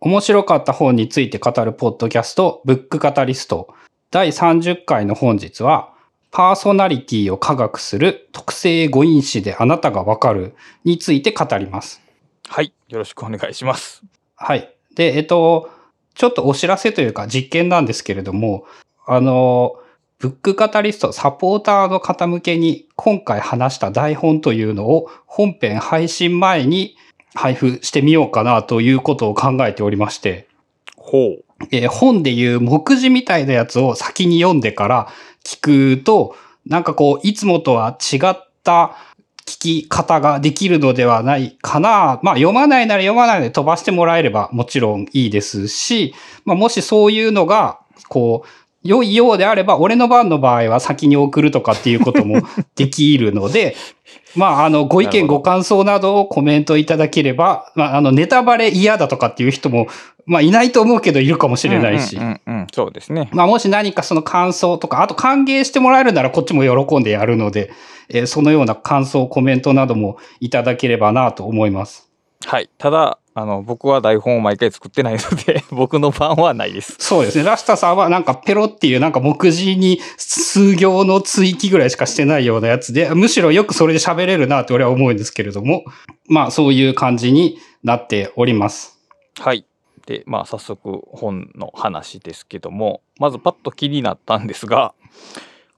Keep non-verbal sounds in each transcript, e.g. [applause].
面白かった本について語るポッドキャスト、ブックカタリスト。第30回の本日は、パーソナリティを科学する特性誤因子であなたがわかるについて語ります。はい。よろしくお願いします。はい。で、えっと、ちょっとお知らせというか実験なんですけれども、あの、ブックカタリストサポーターの方向けに今回話した台本というのを本編配信前に配布してみようかなということを考えておりまして、ほう。えー本でいう目次みたいなやつを先に読んでから聞くと、なんかこう、いつもとは違った聞き方ができるのではないかな。まあ、読まないなら読まないで飛ばしてもらえればもちろんいいですし、まあ、もしそういうのが、こう、良いようであれば、俺の番の場合は先に送るとかっていうこともできるので、[laughs] まあ、あの、ご意見、ご感想などをコメントいただければ、まあ、あの、ネタバレ嫌だとかっていう人も、まあ、いないと思うけど、いるかもしれないし。うんうんうんうんそうですね。まあ、もし何かその感想とか、あと歓迎してもらえるならこっちも喜んでやるので、えーそのような感想、コメントなどもいただければなと思います。はい。ただ、あの、僕は台本を毎回作ってないので、[laughs] 僕の番はないです。そうですね。ラスタさんはなんかペロっていうなんか目次に数行の追記ぐらいしかしてないようなやつで、むしろよくそれで喋れるなって俺は思うんですけれども、まあそういう感じになっております。はい。で、まあ、早速本の話ですけども、まずパッと気になったんですが、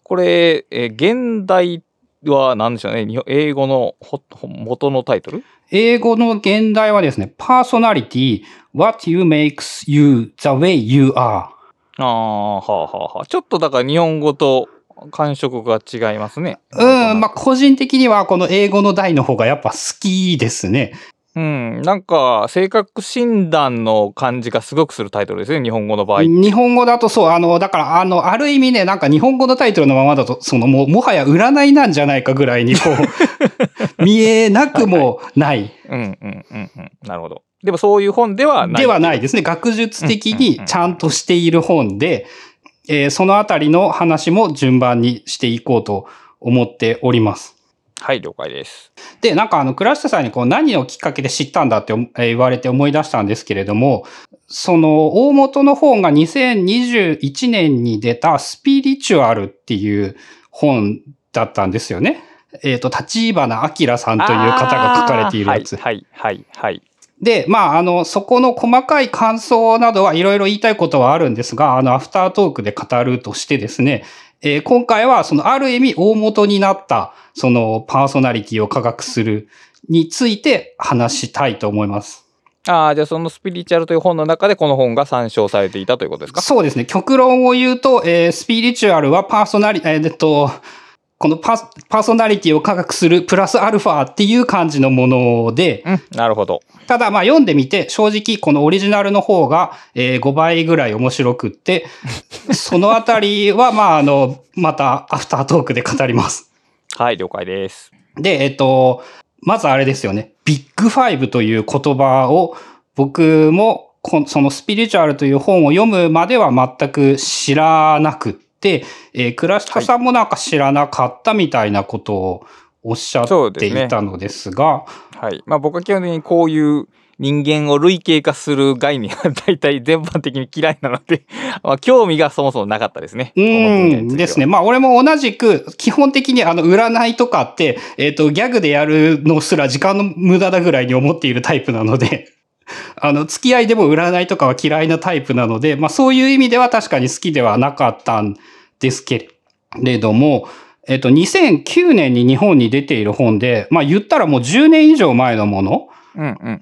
これ、えー現代は何でしょうね、英語のほ元のタイトル？英語の現代はですね、パーソナリティ、what you makes you the way you are。ああ、はあはあはあ。ちょっとだから日本語と感触が違いますね。うん、まあ個人的にはこの英語の題の方がやっぱ好きですね。うん、なんか性格診断の感じがすごくするタイトルですね、日本語の場合。日本語だとそう、あの、だから、あの、ある意味ね、なんか日本語のタイトルのままだと、そのもう、もはや占いなんじゃないかぐらいに、こう、[laughs] 見えなくもない。うんうんうんうん。なるほど。でもそういう本ではない。ではないですね。学術的にちゃんとしている本で、えーそのあたりの話も順番にしていこうと思っております。はい、了解です。で、なんかあの、倉下さんにこう何をきっかけで知ったんだってえー言われて思い出したんですけれども、その大元の本が2021年に出たスピリチュアルっていう本だったんですよね。えっ、と、立花明さんという方が書かれているやつ。はい、はい、はい。で、まあ、あの、そこの細かい感想などはいろいろ言いたいことはあるんですが、あの、アフタートークで語るとしてですね、えー今回はそのある意味大元になった、そのパーソナリティを科学するについて話したいと思います。ああ、じゃあそのスピリチュアルという本の中でこの本が参照されていたということですか？そうですね。極論を言うと、えースピリチュアルはパーソナリ、えーえっと、このパーパーソナリティを科学するプラスアルファっていう感じのもので、うん、なるほど。ただ、まあ読んでみて、正直このオリジナルの方が、えー5倍ぐらい面白くって、[laughs] そのあたりは、まああの、またアフタートークで語ります。はい、了解です。で、えっと、まずあれですよね。ビッグファイブという言葉を僕もこそのスピリチュアルという本を読むまでは全く知らなくって、えー、倉下さんもなんか知らなかったみたいなことをおっしゃっていたのですが、はい。まあ僕は基本的にこういう人間を類型化する概念は大体全般的に嫌いなので、[laughs] まあ興味がそもそもなかったですね。うんですね。。まあ俺も同じく、基本的にあの占いとかって、えっ、と、ギャグでやるのすら時間の無駄だぐらいに思っているタイプなので、あの、付き合いでも占いとかは嫌いなタイプなので、まあそういう意味では確かに好きではなかったんですけれども、えっ、と、2009年に日本に出ている本で、まあ言ったらもう10年以上前のもの。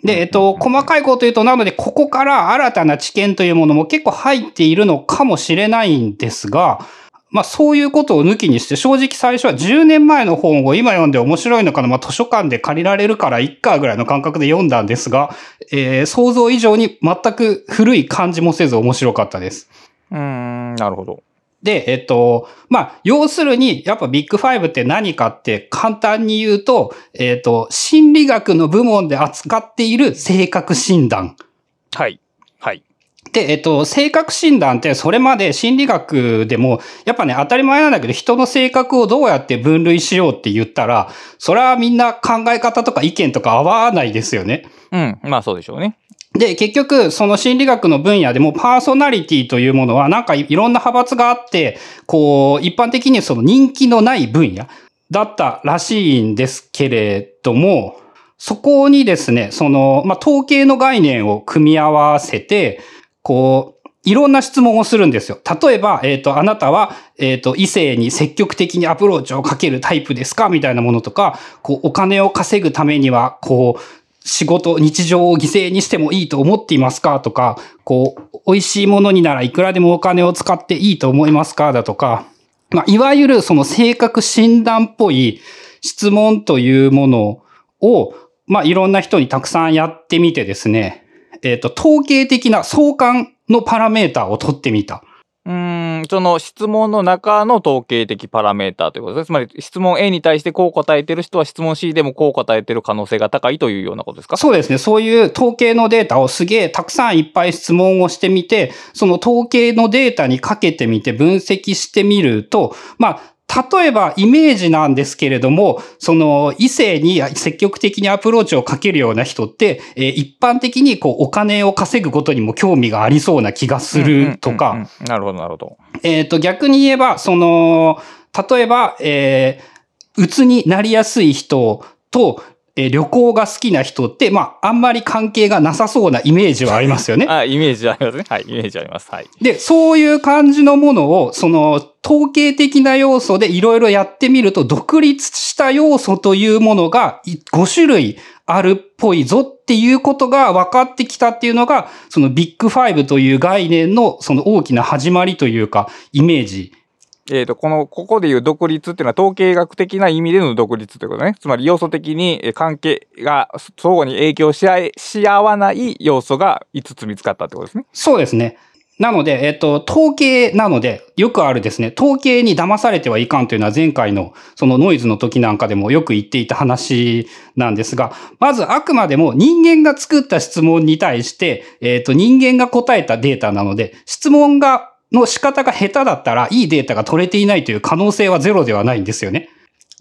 で、えっと、細かいこと言うと、なので、ここから新たな知見というものも結構入っているのかもしれないんですが、まあそういうことを抜きにして、正直最初は10年前の本を今読んで面白いのかな、まあ図書館で借りられるからいっかぐらいの感覚で読んだんですが、えー想像以上に全く古い感じもせず面白かったです。うーん、なるほど。で、えっと、まあ、要するに、やっぱビッグファイブって何かって簡単に言うと、えっと、心理学の部門で扱っている性格診断。はい。はい。で、えっと、性格診断ってそれまで心理学でも、やっぱね、当たり前なんだけど、人の性格をどうやって分類しようって言ったら、それはみんな考え方とか意見とか合わないですよね。うん。まあそうでしょうね。で、結局、その心理学の分野でもパーソナリティというものは、なんかいろんな派閥があって、こう、一般的にその人気のない分野だったらしいんですけれども、そこにですね、その、まあ、統計の概念を組み合わせて、こう、いろんな質問をするんですよ。例えば、えっ、と、あなたは、えっ、と、異性に積極的にアプローチをかけるタイプですか？みたいなものとか、こう、お金を稼ぐためには、こう、仕事、日常を犠牲にしてもいいと思っていますか？とか、こう、美味しいものにならいくらでもお金を使っていいと思いますか？だとか、まあ、いわゆるその性格診断っぽい質問というものを、まあ、いろんな人にたくさんやってみてですね、えっ、と、統計的な相関のパラメータを取ってみた。うーん、その質問の中の統計的パラメーターということです。つまり質問 A に対してこう答えてる人は質問 C でもこう答えてる可能性が高いというようなことですか？そうですね。そういう統計のデータをすげえたくさんいっぱい質問をしてみて、その統計のデータにかけてみて分析してみると、まあ、例えばイメージなんですけれども、その異性に積極的にアプローチをかけるような人って、えー一般的にこうお金を稼ぐことにも興味がありそうな気がするとか、うんうんうんうんなるほど、なるほど。えっ、と、逆に言えば、その、例えば、えー、鬱になりやすい人と、えー旅行が好きな人って、まあ、あんまり関係がなさそうなイメージはありますよね。あ、イメージありますね。はい、イメージあります。はい。で、そういう感じのものを、その、統計的な要素でいろいろやってみると、独立した要素というものがい5種類あるっぽいぞっていうことが分かってきたっていうのが、そのビッグファイブという概念のその大きな始まりというか、イメージえっ、と、この、ここでいう独立っていうのは統計学的な意味での独立ということね。つまり要素的に関係が相互に影響し合い、し合わない要素が5つ見つかったってことですね。そうですね。なので、えっと、統計なので、よくあるですね、統計に騙されてはいかんというのは前回のそのノイズの時なんかでもよく言っていた話なんですが、まずあくまでも人間が作った質問に対して、えっと、人間が答えたデータなので、質問が、の仕方が下手だったらいいデータが取れていないという可能性はゼロではないんですよね。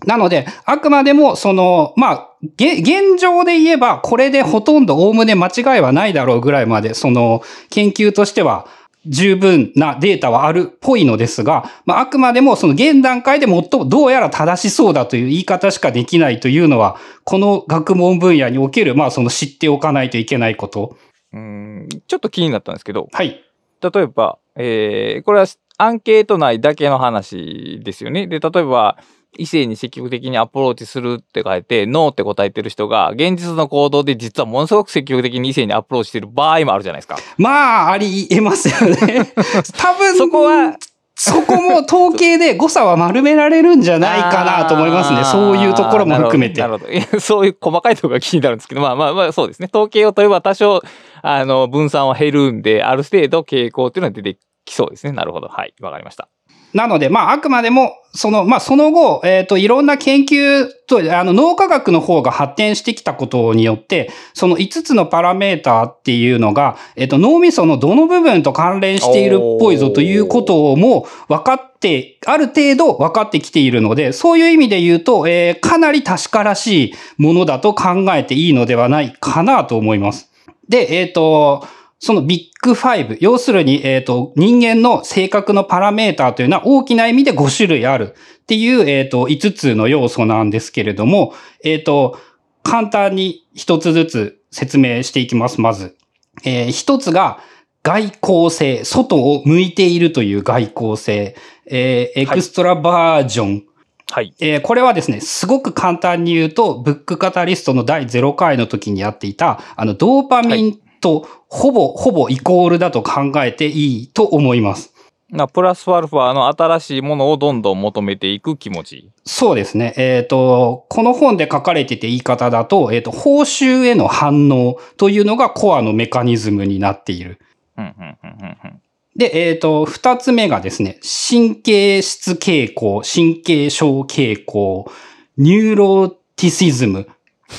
なので、あくまでも、その、まあ、げ現状で言えば、これでほとんど概ね間違いはないだろうぐらいまで、その、研究としては、十分なデータはあるっぽいのですが、まあ、あくまでもその現段階で最もどうやら正しそうだという言い方しかできないというのは、この学問分野における、まあその知っておかないといけないこと。うーん、ちょっと気になったんですけど、はい。例えば、えーこれはアンケート内だけの話ですよね。で、例えば、異性に積極的にアプローチするって書いて、ノーって答えてる人が、現実の行動で実はものすごく積極的に異性にアプローチしてる場合もあるじゃないですか。まあ、あり得ますよね。[laughs] 多分、そこは、そこも統計で誤差は丸められるんじゃないかなと思いますね。そういうところも含めて。なるほど。なるほどいやそういう細かいところが気になるんですけど、まあまあまあそうですね。統計を取れば多少、あの、分散は減るんで、ある程度傾向っていうのは出てきそうですね。なるほど。はい。わかりました。なので、まあ、あくまでも、その、まあ、その後、えっ、と、いろんな研究と、あの、脳科学の方が発展してきたことによって、その5つのパラメーターっていうのが、えっ、と、脳みそのどの部分と関連しているっぽいぞということも分かって、ある程度分かってきているので、そういう意味で言うと、えーかなり確からしいものだと考えていいのではないかなと思います。で、えっ、と、そのビッグファイブ、要するに、えっ、と、人間の性格のパラメーターというのは大きな意味で5種類あるっていう、えっ、と、5つの要素なんですけれども、えっ、と、簡単に一つずつ説明していきます、まず。えー一つが、外交性、外を向いているという外交性、えーエクストラバージョン、はい。えーこれはですね、すごく簡単に言うと、ブックカタリストの第0回の時にやっていた、あの、ドーパミンとほぼ、ほぼイコールだと考えていいと思います。なプラスアルファの新しいものをどんどん求めていく気持ち。そうですね。えっ、と、この本で書かれてて言い方だと、えっ、と、報酬への反応というのがコアのメカニズムになっている。うんうんうんうんうんで、えっ、と、二つ目がですね、神経質傾向、神経症傾向、 neuroticism。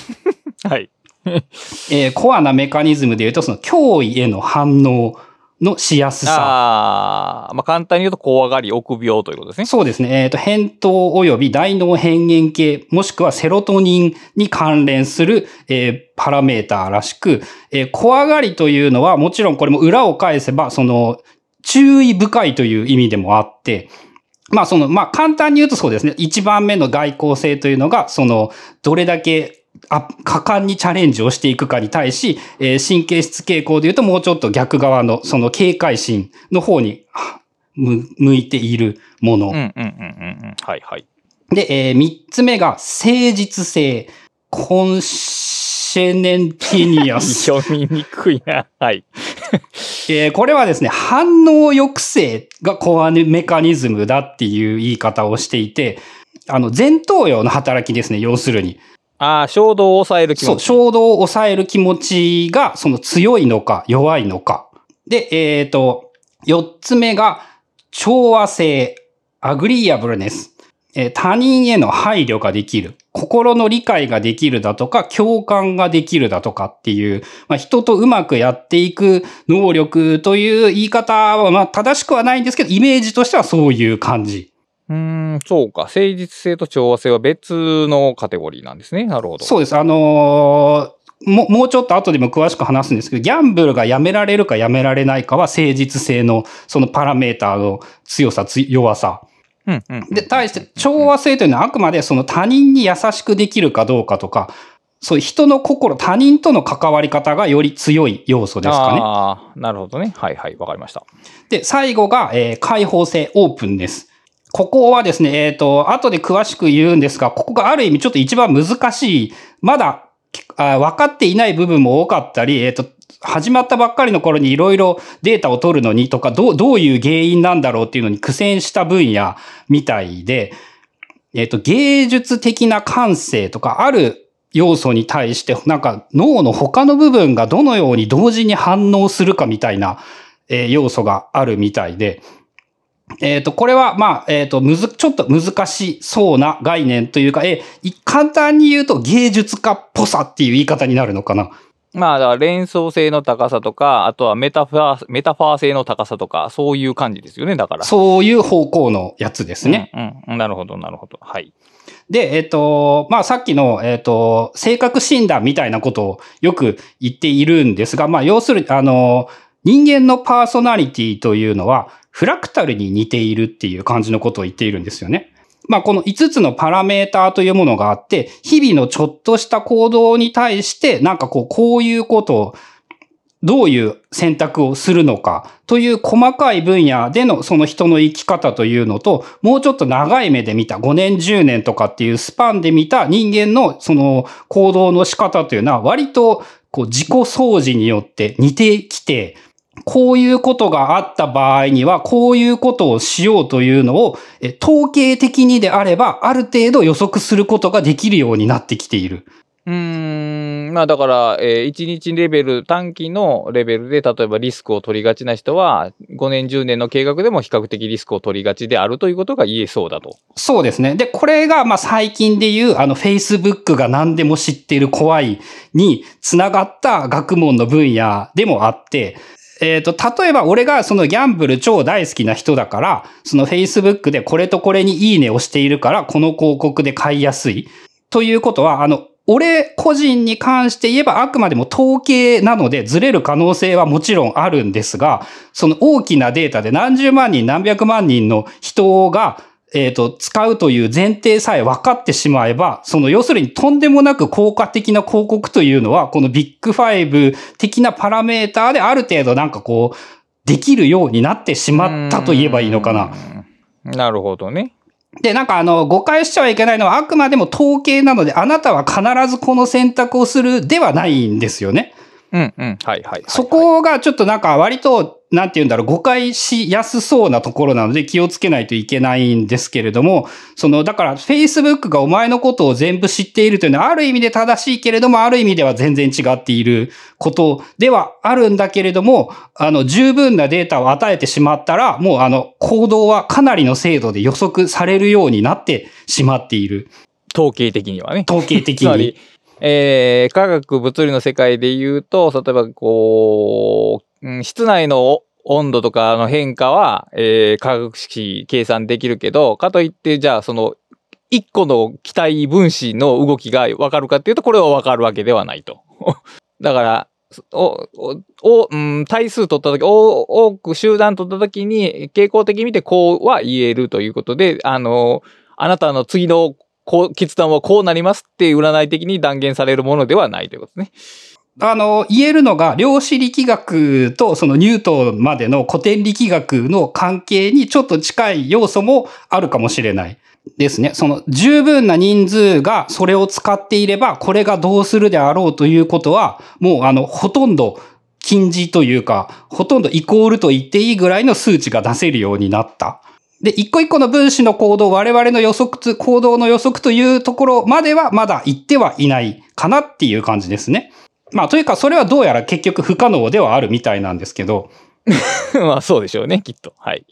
[laughs] はい。[laughs] えーコアなメカニズムで言うと、その脅威への反応のしやすさ。ああ、まあ簡単に言うと怖がり、臆病ということですね。そうですね。えっ、と、扁桃体及び大脳辺縁系、もしくはセロトニンに関連する、えーパラメーターらしく、えー怖がりというのは、もちろんこれも裏を返せば、その、注意深いという意味でもあって、まあその、まあ簡単に言うとそうですね。一番目の外交性というのが、その、どれだけあ果敢にチャレンジをしていくかに対し、えー神経質傾向で言うともうちょっと逆側の、その警戒心の方にあ向向いているもの。うんうんうんうんうん。はいはい。で、えー三つ目が誠実性。コンシェネンティニアス。[laughs] 読みにくいな。はい。[laughs] えーこれはですね、反応抑制がコアメカニズムだっていう言い方をしていて、あの、前頭葉の働きですね、要するに。ああ、衝動を抑える気持ちそう、衝動を抑える気持ちが、その強いのか弱いのか。で、えっ、と、四つ目が、調和性、アグリーアブルネス。えー他人への配慮ができる。心の理解ができるだとか、共感ができるだとかっていう、まあ、人とうまくやっていく能力という言い方は、まあ、正しくはないんですけど、イメージとしてはそういう感じ。うーん、そうか。誠実性と調和性は別のカテゴリーなんですね。なるほど。そうです。あのーももうちょっと後でも詳しく話すんですけど、ギャンブルがやめられるかやめられないかは誠実性のそのパラメーターの強さ、つ弱さ。うんうん。で、対して調和性というのはあくまでその他人に優しくできるかどうかとか、そういう人の心、他人との関わり方がより強い要素ですかね。ああ、なるほどね。はいはい。わかりました。で、最後が、えー開放性、オープンです。ここはですね、えっ、と、後で詳しく言うんですが、ここがある意味ちょっと一番難しい、まだあ分かっていない部分も多かったり、えっ、と、始まったばっかりの頃にいろいろデータを取るのにとか、どう、どういう原因なんだろうっていうのに苦戦した分野みたいで、えっ、と、芸術的な感性とか、ある要素に対して、なんか脳の他の部分がどのように同時に反応するかみたいな、えー要素があるみたいで、えっ、と、これは、まあ、えっ、と、むず、ちょっと難しそうな概念というか、えーい簡単に言うと芸術家っぽさっていう言い方になるのかな？まあ、だから連想性の高さとか、あとはメタファー、メタファー性の高さとか、そういう感じですよね。だから。そういう方向のやつですね。うん、うん。なるほど、なるほど。はい。で、えっ、と、まあ、さっきの、えっ、と、性格診断みたいなことをよく言っているんですが、まあ、要するに、あの、人間のパーソナリティというのは、フラクタルに似ているっていう感じのことを言っているんですよね。まあ、この5つのパラメーターというものがあって、日々のちょっとした行動に対して、なんかこう、こういうことを、どういう選択をするのかという細かい分野でのその人の生き方というのと、もうちょっと長い目で見た5年10年とかっていうスパンで見た人間のその行動の仕方というのは割とこう自己掃除によって似てきて、こういうことがあった場合には、こういうことをしようというのを、え統計的にであれば、ある程度予測することができるようになってきている。うーん、まあだから、え1日レベル、短期のレベルで、例えばリスクを取りがちな人は、5年、10年の計画でも比較的リスクを取りがちであるということが言えそうだと。そうですね。で、これが、まあ、最近で言う、あの、Facebook が何でも知っている怖いにつながった学問の分野でもあって、えっ、と、例えば俺がそのギャンブル超大好きな人だから、その Facebook でこれとこれにいいねをしているから、この広告で買いやすい。ということは、あの、俺個人に関して言えばあくまでも統計なのでずれる可能性はもちろんあるんですが、その大きなデータで何十万人何百万人の人がえっ、と、使うという前提さえ分かってしまえば、その要するにとんでもなく効果的な広告というのは、このビッグファイブ的なパラメーターである程度なんかこう、できるようになってしまったと言えばいいのかな。な。なるほどね。で、なんかあの、誤解しちゃいけないのはあくまでも統計なので、あなたは必ずこの選択をするではないんですよね。うんうん。はいはいはい。そこがちょっとなんか割と、なんて言うんだろう、誤解しやすそうなところなので気をつけないといけないんですけれども、その、だから Facebook がお前のことを全部知っているというのはある意味で正しいけれども、ある意味では全然違っていることではあるんだけれども、あの、十分なデータを与えてしまったら、もうあの、行動はかなりの精度で予測されるようになってしまっている。統計的にはね。統計的 [laughs] つまりに。、えー科学物理の世界で言うと、例えばこう、室内の温度とかの変化は、えー、科学式計算できるけど、かといって、じゃあその、一個の気体分子の動きがわかるかっていうと、これはわかるわけではないと。[laughs] だから、お、お、おうん、対数取ったとき、多く集団取ったときに、傾向的に見てこうは言えるということで、あの、あなたの次のこう決断はこうなりますって占い的に断言されるものではないということですね。あの、言えるのが、量子力学とそのニュートンまでの古典力学の関係にちょっと近い要素もあるかもしれない。ですね。その十分な人数がそれを使っていれば、これがどうするであろうということは、もうあの、ほとんど禁じというか、ほとんどイコールと言っていいぐらいの数値が出せるようになった。で、一個一個の分子の行動、我々の予測、行動の予測というところまではまだ言ってはいないかなっていう感じですね。まあ、というか、それはどうやら結局不可能ではあるみたいなんですけど、[laughs] まあそうでしょうね、きっと。はい。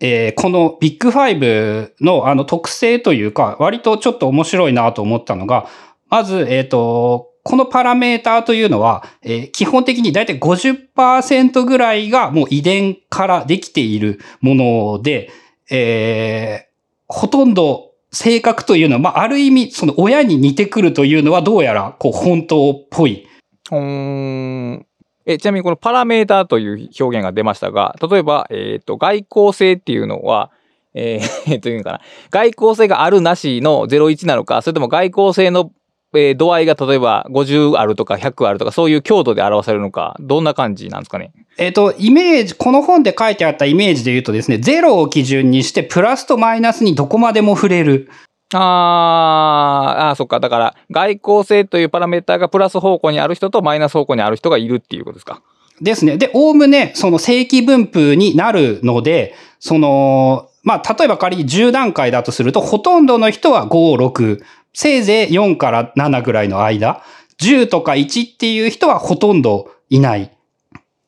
えーこのビッグファイブのあの特性というか、割とちょっと面白いなと思ったのが、まず、えっ、と、このパラメーターというのは、えー基本的にだいたい50%ぐらいがもう遺伝からできているもので、えーほとんど性格というのは、まあ、ある意味、その親に似てくるというのはどうやら、こう、本当っぽい。うん。え、ちなみにこのパラメーターという表現が出ましたが、例えば、えっ、と、外交性っていうのは、えー、[laughs] というのかな。外交性があるなしの01なのか、それとも外交性の、えー度合いが例えば50あるとか100あるとか、そういう強度で表されるのか、どんな感じなんですかね？えっ、と、イメージ、この本で書いてあったイメージで言うとですね、0を基準にして、プラスとマイナスにどこまでも触れる。あーあー、そっか。だから、外交性というパラメーターがプラス方向にある人とマイナス方向にある人がいるっていうことですか？ですね。で、おおむね、その正規分布になるので、その、まあ、例えば仮に10段階だとすると、ほとんどの人は5、6、せいぜい4から7ぐらいの間、10とか1っていう人はほとんどいない。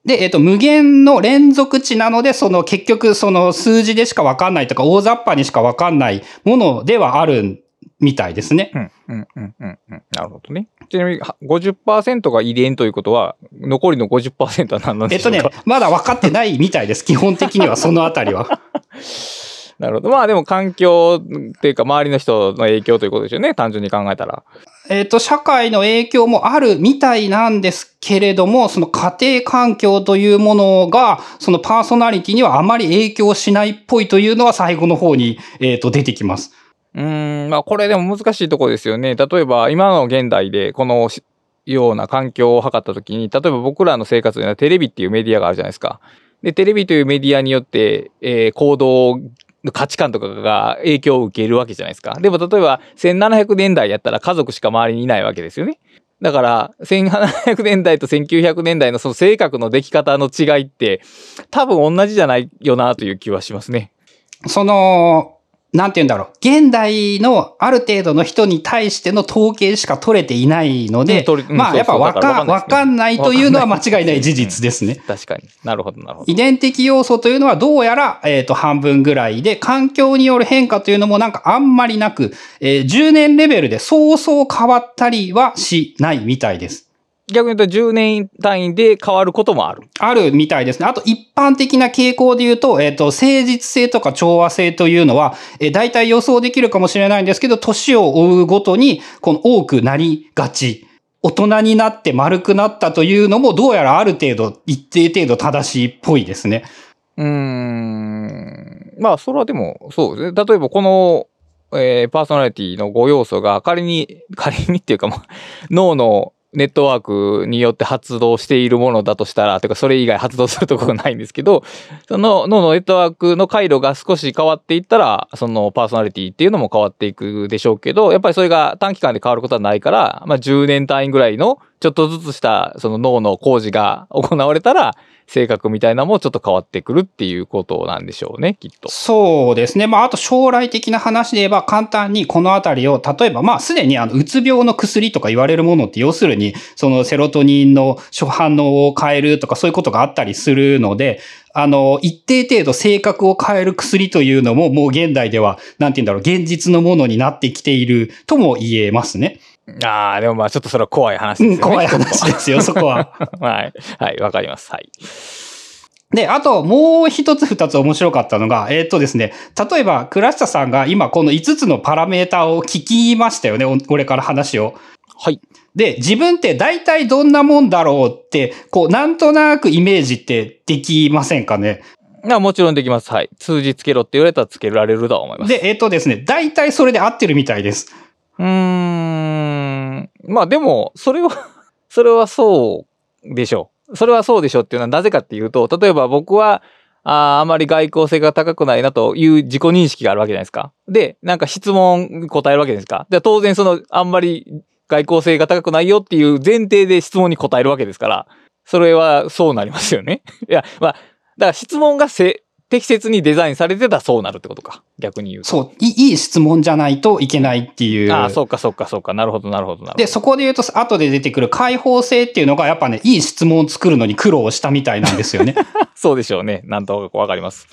で、えっ、と、無限の連続値なので、その結局その数字でしかわかんないとか、大雑把にしかわかんないものではあるみたいですね。うん、うん、うん、うん、うん。なるほどね。ちなみに、は50%が遺伝ということは、残りの50%は何なんえっとでしょうか。ね、まだ分かってないみたいです。基本的には、そのあたりは。[laughs] [laughs] なるほど。まあでも環境っていうか周りの人の影響ということですよね。単純に考えたら。えっ、と、社会の影響もあるみたいなんですけれども、その家庭環境というものが、そのパーソナリティにはあまり影響しないっぽいというのは最後の方に、えっ、と、出てきます。うーん、まあこれでも難しいところですよね。例えば今の現代でこのしような環境を測ったときに、例えば僕らの生活にはテレビっていうメディアがあるじゃないですか。で、テレビというメディアによって、えー行動の価値観とかが影響を受けるわけじゃないですか。でも例えば1700年代やったら家族しか周りにいないわけですよね。だから、1700年代と1900年代のその性格の出来方の違いって、多分同じじゃないよなという気はしますね。その、なんて言うんだろう。現代のある程度の人に対しての統計しか取れていないので、うんまあ、やっぱわかわわかんないというのは間違いない事実ですね。確かに。なるほど、なるほど。遺伝的要素というのはどうやら、えっ、と、半分ぐらいで、環境による変化というのもなんかあんまりなく、えー10年レベルでそうそう変わったりはしないみたいです。逆に言うと10年単位で変わることもある。あるみたいですね。あと一般的な傾向で言うと、えっ、と、誠実性とか調和性というのは、えー大体予想できるかもしれないんですけど、年を追うごとに、この多くなりがち。大人になって丸くなったというのも、どうやらある程度、一定程度正しいっぽいですね。うーん。まあ、それはでも、そうですね。例えばこの、えーパーソナリティの5要素が仮に、仮にっていうか、まあ、脳のネットワークによって発動しているものだとしたら、てかそれ以外発動するところがないんですけど、[laughs] その脳のネットワークの回路が少し変わっていったら、そのパーソナリティっていうのも変わっていくでしょうけど、やっぱりそれが短期間で変わることはないから、まあ10年単位ぐらいのちょっとずつしたその脳の工事が行われたら、性格みたいなのもちょっと変わってくるっていうことなんでしょうね、きっと。そうですね。まあ、あと将来的な話で言えば、簡単にこのあたりを、例えば、まあ、すでにあの、うつ病の薬とか言われるものって、要するに、そのセロトニンの諸反応を変えるとか、そういうことがあったりするので、あの、一定程度性格を変える薬というのも、もう現代では、なんて言うんだろう、現実のものになってきているとも言えますね。ああ、でもまあちょっとそれは怖い話うん、ですよね。怖い話ですよ、[laughs] そこは。はい。はい、わかります。はい。で、あと、もう一つ二つ面白かったのが、えーっとですね、例えば、倉下さんが今この5つのパラメータを聞きましたよね、お俺から話を。はい。で、自分って大体どんなもんだろうって、こう、なんとなくイメージってできませんかね？あもちろんできます。はい。数字つけろって言われたらつけられるとは思います。で、えーっとですね、大体それで合ってるみたいです。うーん。まあでも、それは、[laughs] それはそうでしょう。それはそうでしょうっていうのはなぜかっていうと、例えば僕は、あーあまり外交性が高くないなという自己認識があるわけじゃないですか。で、なんか質問答えるわけですか。で当然その、あんまり外交性が高くないよっていう前提で質問に答えるわけですから、それはそうなりますよね。[laughs] いや、まあ、だから質問がせ適切にデザインされてたらそうなるってことか。逆に言うと。そう、いいい質問じゃないといけないっていう。ああ、そうかそうかそうか。なるほどなるほどなるほど。で、そこで言うと、後で出てくる開放性っていうのが、やっぱね、いい質問を作るのに苦労したみたいなんですよね。[laughs] そうでしょうね。なんとなくわかります。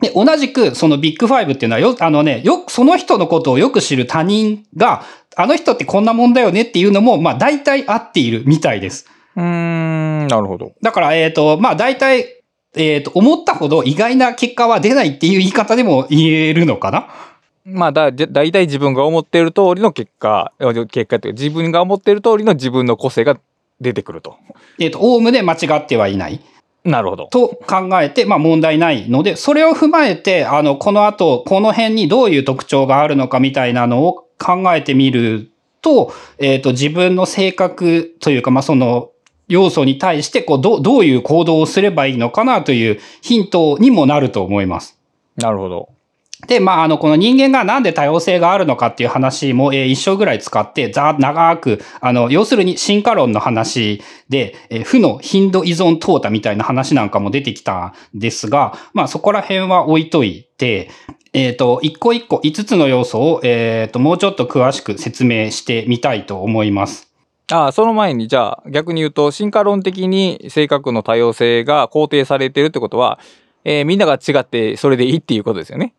で、同じく、そのビッグファイブっていうのはよ、あのね、よく、その人のことをよく知る他人が、あの人ってこんなもんだよねっていうのも、まあ、大体合っているみたいです。うーん、なるほど。だから、えっ、と、まあ、大体、えっ、と、思ったほど意外な結果は出ないっていう言い方でも言えるのかな？まあだ、じゃ大体自分が思っている通りの結果、え結果っていうか自分が思っている通りの自分の個性が出てくると。えっ、と、オウムで間違ってはいない。なるほど。と考えて、まあ問題ないので、それを踏まえて、あの、この後、この辺にどういう特徴があるのかみたいなのを考えてみると、えっ、と、自分の性格というか、まあその、要素に対して、こう、どう、どういう行動をすればいいのかなというヒントにもなると思います。なるほど。で、まあ、あの、この人間がなんで多様性があるのかっていう話も、えー一章ぐらい使って、ざ、長く、あの、要するに進化論の話で、えー負の頻度依存淘汰みたいな話なんかも出てきたんですが、まあ、そこら辺は置いといて、えっ、と、一個一個、五つの要素を、えっ、と、もうちょっと詳しく説明してみたいと思います。ああ、その前に、じゃあ逆に言うと、進化論的に性格の多様性が肯定されてるってことは、えーみんなが違ってそれでいいっていうことですよね。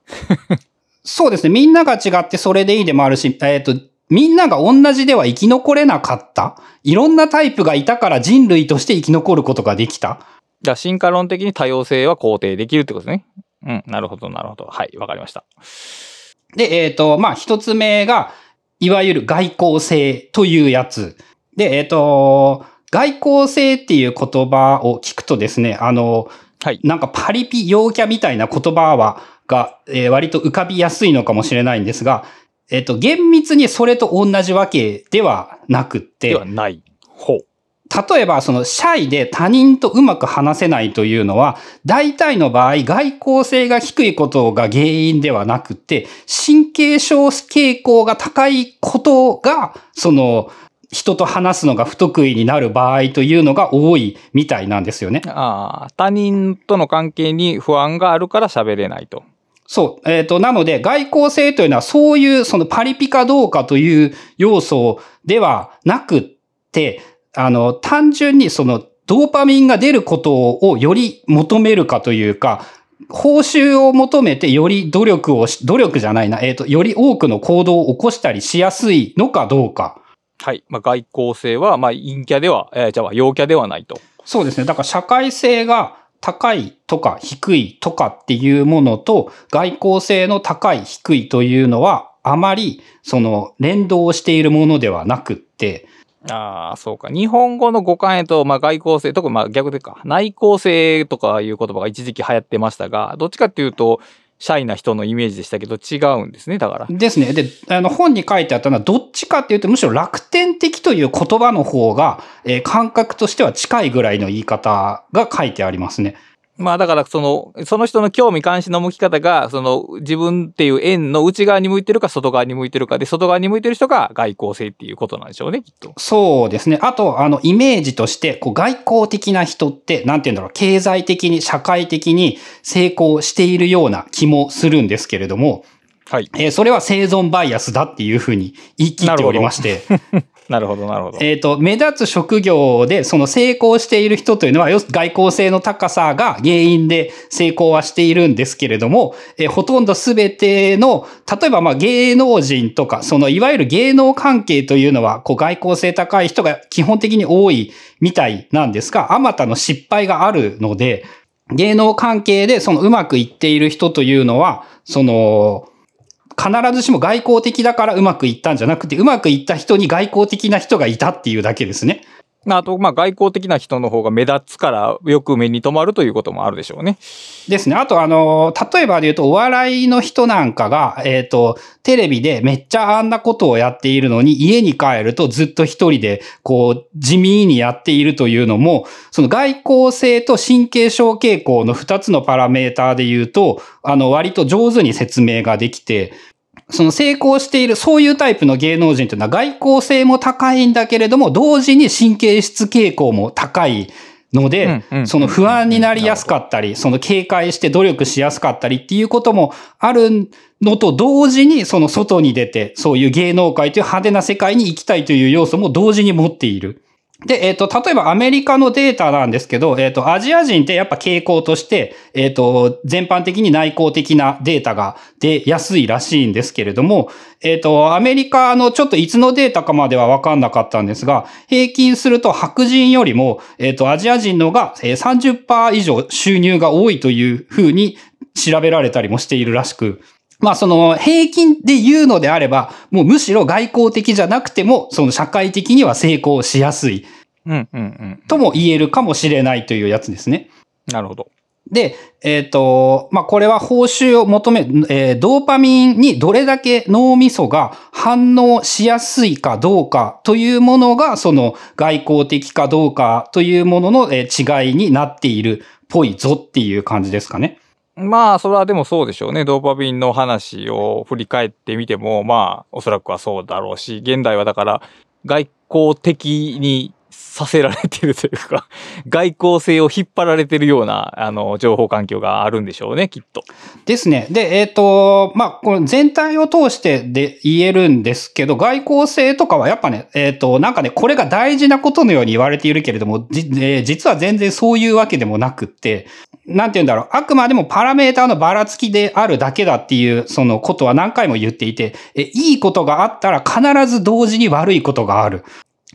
[laughs] そうですね。みんなが違ってそれでいいでもあるし、えっ、と、みんなが同じでは生き残れなかった。いろんなタイプがいたから人類として生き残ることができた。じゃあ進化論的に多様性は肯定できるってことですね。うん、なるほど、なるほど。はい、わかりました。で、えっ、と、まあ、一つ目が、いわゆる外交性というやつ。で、えっ、と、外交性っていう言葉を聞くとですね、あの、はい。なんかパリピ陽キャみたいな言葉は、が、えー割と浮かびやすいのかもしれないんですが、えっ、と、厳密にそれと同じわけではなくって、ではない。ほう。例えば、その、シャイで他人とうまく話せないというのは、大体の場合、外交性が低いことが原因ではなくて、神経症傾向が高いことが、その、人と話すのが不得意になる場合というのが多いみたいなんですよね。ああ、他人との関係に不安があるから喋れないと。そう。えっ、と、なので、外交性というのは、そういう、そのパリピかどうかという要素ではなくって、あの、単純にその、ドーパミンが出ることをより求めるかというか、報酬を求めてより努力をし、努力じゃないな、えっ、と、より多くの行動を起こしたりしやすいのかどうか。はい。まあ、外交性は、まあ、陰キャでは、えーじゃあ、陽キャではないと。そうですね。だから社会性が高いとか低いとかっていうものと外交性の高い低いというのはあまりその連動しているものではなくって、ああ、そうか。日本語の語感へと、まあ、外交性、特にまあ逆でか、内向性とかいう言葉が一時期流行ってましたが、どっちかっていうと、シャイな人のイメージでしたけど、違うんですね、だから。ですね。で、あの本に書いてあったのはどっちかっていうとむしろ楽天的という言葉の方が、えー感覚としては近いぐらいの言い方が書いてありますね。まあだからその、その人の興味関心の向き方が、その自分っていう円の内側に向いてるか外側に向いてるかで、外側に向いてる人が外交性っていうことなんでしょうね、きっと。そうですね。あと、あの、イメージとして、こう、外交的な人って、なんて言うんだろう、経済的に、社会的に成功しているような気もするんですけれども、はい。えーそれは生存バイアスだっていうふうに言い切っておりまして、なるほど、なるほど。えっと、目立つ職業で、その成功している人というのは、要するに外交性の高さが原因で成功はしているんですけれども、えーほとんどすべての、例えばまあ芸能人とか、そのいわゆる芸能関係というのは、こう外交性高い人が基本的に多いみたいなんですが、あまたの失敗があるので、芸能関係でそのうまくいっている人というのは、その、必ずしも外交的だからうまくいったんじゃなくて、うまくいった人に外交的な人がいたっていうだけですね。あと、まあ、外交的な人の方が目立つから、よく目に留まるということもあるでしょうね。ですね。あと、あの、例えばで言うと、お笑いの人なんかが、えっ、と、テレビでめっちゃあんなことをやっているのに、家に帰るとずっと一人で、こう、地味にやっているというのも、その外交性と神経症傾向の二つのパラメーターで言うと、あの、割と上手に説明ができて、その成功している、そういうタイプの芸能人というのは外交性も高いんだけれども、同時に神経質傾向も高いので、その不安になりやすかったり、その警戒して努力しやすかったりっていうこともあるのと同時に、その外に出て、そういう芸能界という派手な世界に行きたいという要素も同時に持っている。で、えっ、と、例えばアメリカのデータなんですけど、えっ、と、アジア人ってやっぱ傾向として、えっ、と、全般的に内向的なデータが出やすいらしいんですけれども、えっ、と、アメリカのちょっといつのデータかまではわかんなかったんですが、平均すると白人よりも、えっ、と、アジア人のが30%以上収入が多いというふうに調べられたりもしているらしく、まあその平均で言うのであれば、もうむしろ外交的じゃなくても、その社会的には成功しやすいうんうんうん。とも言えるかもしれないというやつですね。なるほど。で、えっ、と、まあ、これは報酬を求め、えードーパミンにどれだけ脳みそが反応しやすいかどうかというものが、その外交的かどうかというもののえー違いになっているっぽいぞっていう感じですかね。まあ、それはでもそうでしょうね。ドーパミンの話を振り返ってみても、まあ、おそらくはそうだろうし、現代はだから、外交的にさせられてるというか、[laughs] 外交性を引っ張られてるような、あの、情報環境があるんでしょうね、きっと。ですね。で、えっ、と、まあ、この全体を通してで言えるんですけど、外交性とかはやっぱね、えっ、と、なんかね、これが大事なことのように言われているけれども、じえー実は全然そういうわけでもなくって、なんて言うんだろう。あくまでもパラメーターのばらつきであるだけだっていう、そのことは何回も言っていて、えいいことがあったら必ず同時に悪いことがある。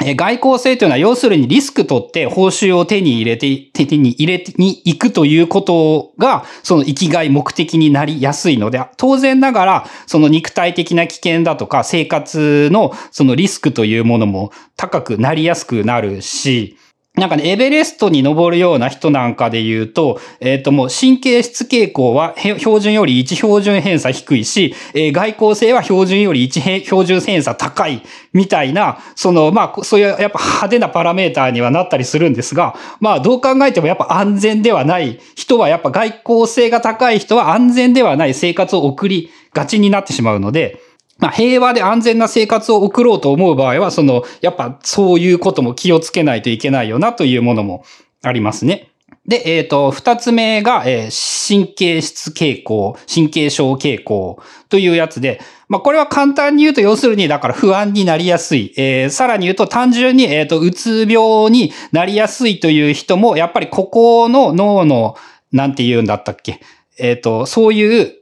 え外交性というのは要するにリスク取って報酬を手に入れて、手に入れてに行くということが、その生きがい目的になりやすいので、当然ながら、その肉体的な危険だとか生活のそのリスクというものも高くなりやすくなるし、なんかね、エベレストに登るような人なんかで言うと、えっ、ともう神経質傾向は標準より1標準偏差低いし、えー外交性は標準より1標準偏差高いみたいな、その、まあ、そういうやっぱ派手なパラメーターにはなったりするんですが、まあ、どう考えてもやっぱ安全ではない人は、やっぱ外交性が高い人は安全ではない生活を送りがちになってしまうので、まあ、平和で安全な生活を送ろうと思う場合は、その、やっぱそういうことも気をつけないといけないよなというものもありますね。で、えっ、と、二つ目が、えー神経質傾向、神経症傾向というやつで、まあ、これは簡単に言うと、要するに、だから不安になりやすい。えーさらに言うと、単純に、えっ、と、うつ病になりやすいという人も、やっぱりここの脳の、なんて言うんだったっけ？えっ、と、そういう、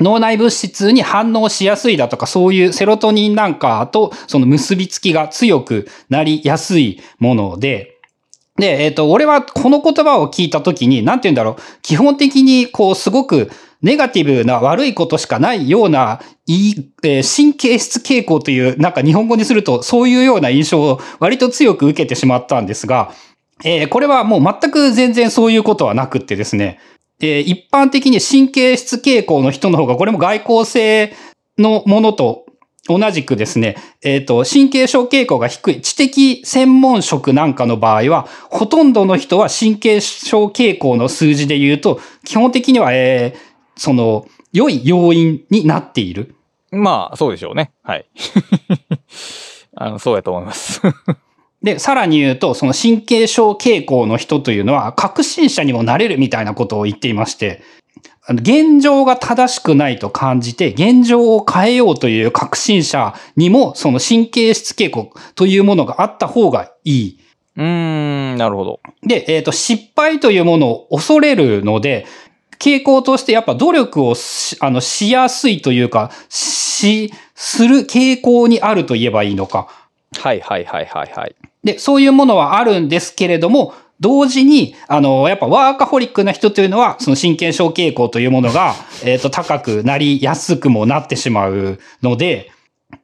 脳内物質に反応しやすいだとか、そういうセロトニンなんかとその結びつきが強くなりやすいもので、で、えっ、と、俺はこの言葉を聞いたときに、なんて言うんだろう、基本的にこう、すごくネガティブな悪いことしかないような、いい、えー神経質傾向という、なんか日本語にすると、そういうような印象を割と強く受けてしまったんですが、えーこれはもう全く全然そういうことはなくってですね、えー一般的に神経質傾向の人の方が、これも外交性のものと同じくですね、えっ、と、神経症傾向が低い知的専門職なんかの場合は、ほとんどの人は神経症傾向の数字で言うと、基本的には、えーその、良い要因になっている。まあ、そうでしょうね。はい。[laughs] あの、そうやと思います。で、さらに言うと、その神経症傾向の人というのは、革新者にもなれるみたいなことを言っていまして、現状が正しくないと感じて、現状を変えようという革新者にも、その神経質傾向というものがあった方がいい。うーん、なるほど。で、えっ、と、失敗というものを恐れるので、傾向としてやっぱ努力をしあのしやすいというか、し、する傾向にあると言えばいいのか。はいはいはいはいはい。で、そういうものはあるんですけれども、同時に、あの、やっぱワーカホリックな人というのは、その神経症傾向というものが、[laughs] えっ、と、高くなりやすくもなってしまうので、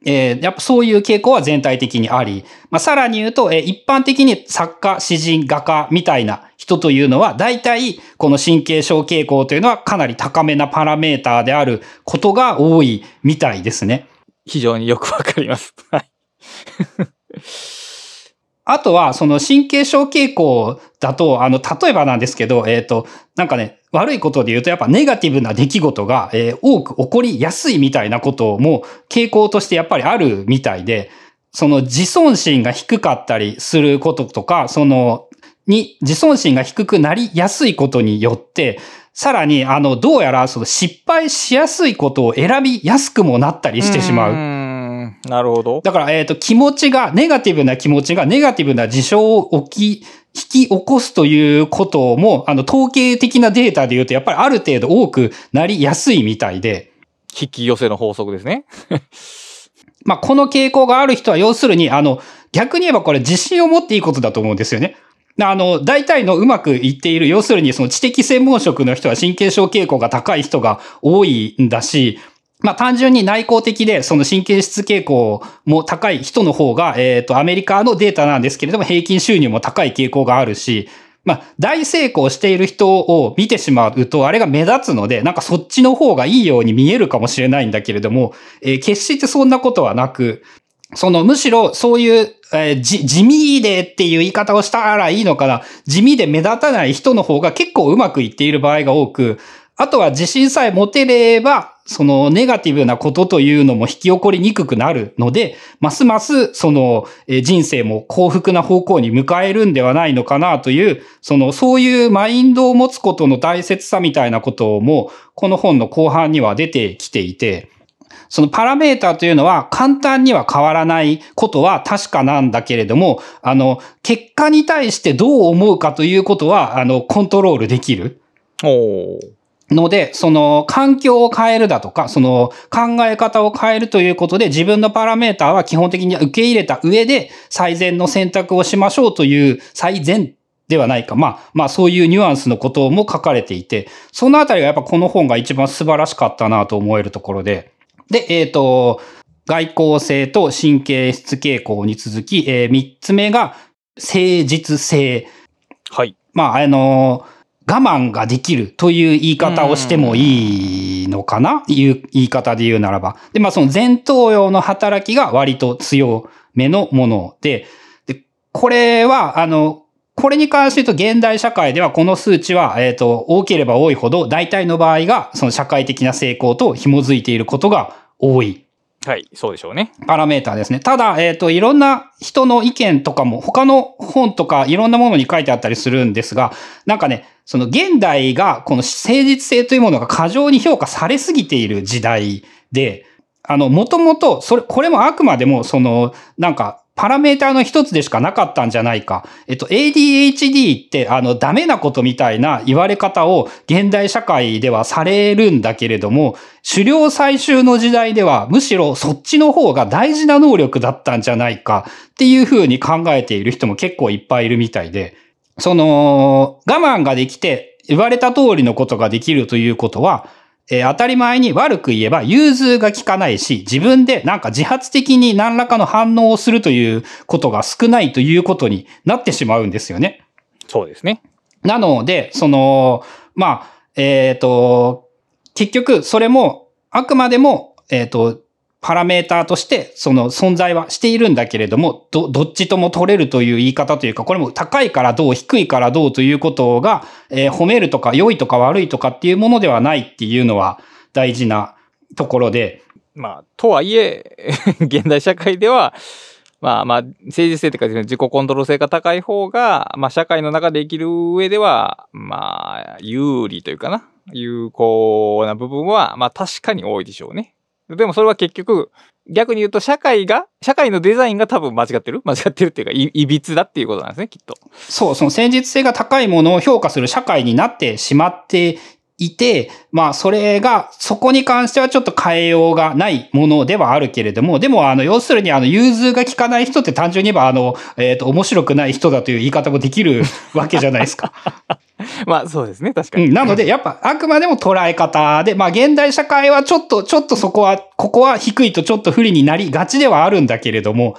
えー、やっぱそういう傾向は全体的にあり、まあ、さらに言うと、えー、一般的に作家、詩人、画家みたいな人というのは、大体この神経症傾向というのはかなり高めなパラメーターであることが多いみたいですね。非常によくわかります。はい。あとは、その神経症傾向だと、あの、例えばなんですけど、えっ、ー、と、なんかね、悪いことで言うと、やっぱネガティブな出来事が、えー、多く起こりやすいみたいなことも傾向としてやっぱりあるみたいで、その自尊心が低かったりすることとか、その、に自尊心が低くなりやすいことによって、さらに、あの、どうやらその失敗しやすいことを選びやすくもなったりしてしまう。なるほど。だから、えっ、ー、と、気持ちが、ネガティブな気持ちがネガティブな事象を起き、引き起こすということも、あの、統計的なデータで言うと、やっぱりある程度多くなりやすいみたいで。引き寄せの法則ですね。[laughs] まあ、この傾向がある人は、要するに、あの、逆に言えばこれ自信を持っていいことだと思うんですよね。あの、大体のうまくいっている、要するにその知的専門職の人は神経症傾向が高い人が多いんだし、まあ単純に内向的で、その神経質傾向も高い人の方が、えっ、と、アメリカのデータなんですけれども、平均収入も高い傾向があるし、まあ、大成功している人を見てしまうと、あれが目立つので、なんかそっちの方がいいように見えるかもしれないんだけれども、えー、決してそんなことはなく、その、むしろそういう、えー、地味でっていう言い方をしたらいいのかな。地味で目立たない人の方が結構うまくいっている場合が多く、あとは自信さえ持てれば、そのネガティブなことというのも引き起こりにくくなるので、ますますその人生も幸福な方向に迎えるんではないのかなという、そのそういうマインドを持つことの大切さみたいなことも、この本の後半には出てきていて、そのパラメーターというのは簡単には変わらないことは確かなんだけれども、あの、結果に対してどう思うかということは、あの、コントロールできる。おので、その環境を変えるだとか、その考え方を変えるということで自分のパラメーターは基本的に受け入れた上で最善の選択をしましょうという最善ではないか。まあ、まあそういうニュアンスのことも書かれていて、そのあたりがやっぱこの本が一番素晴らしかったなと思えるところで。で、えっ、ー、と、外交性と神経質傾向に続き、えー、三つ目が誠実性。はい。まあ、あのー我慢ができるという言い方をしてもいいのかな？いう言い方で言うならば。で、まあその前頭葉の働きが割と強めのもので、で、これは、あの、これに関して言うと現代社会ではこの数値は、えっ、ー、と、多ければ多いほど大体の場合がその社会的な成功と紐づいていることが多い。はい、そうでしょうね。パラメーターですね。ただ、えっ、ー、と、いろんな人の意見とかも、他の本とかいろんなものに書いてあったりするんですが、なんかね、その現代がこの誠実性というものが過剰に評価されすぎている時代で、あの、もともと、それ、これもあくまでも、その、なんか、パラメーターの一つでしかなかったんじゃないか。えっと、ADHD って、あの、ダメなことみたいな言われ方を現代社会ではされるんだけれども、狩猟採集の時代では、むしろそっちの方が大事な能力だったんじゃないかっていうふうに考えている人も結構いっぱいいるみたいで、その、我慢ができて、言われた通りのことができるということは、えー、当たり前に悪く言えば融通が効かないし、自分でなんか自発的に何らかの反応をするということが少ないということになってしまうんですよね。そうですね。なので、その、まあ、えっ、ー、と、結局、それも、あくまでも、えっ、ー、と、パラメーターとしてその存在はしているんだけれども、ど、どっちとも取れるという言い方というか、これも高いからどう、低いからどうということが、えー、褒めるとか良いとか悪いとかっていうものではないっていうのは大事なところで。まあ、とはいえ、[laughs] 現代社会では、まあまあ、政治性というかですね自己コントロール性が高い方が、まあ社会の中で生きる上では、まあ、有利というかな、有効な部分は、まあ確かに多いでしょうね。でもそれは結局、逆に言うと社会が、社会のデザインが多分間違ってる？間違ってるっていうかい、いびつだっていうことなんですね、きっと。そう、その誠実性が高いものを評価する社会になってしまっていて、まあ、それが、そこに関してはちょっと変えようがないものではあるけれども、でも、あの、要するに、あの、融通が効かない人って単純に言えば、あの、えっ、と、面白くない人だという言い方もできるわけじゃないですか。[laughs] まあそうですね、確かに。うん、なので、やっぱ、あくまでも捉え方で、まあ、現代社会はちょっと、ちょっとそこは、ここは低いとちょっと不利になりがちではあるんだけれども、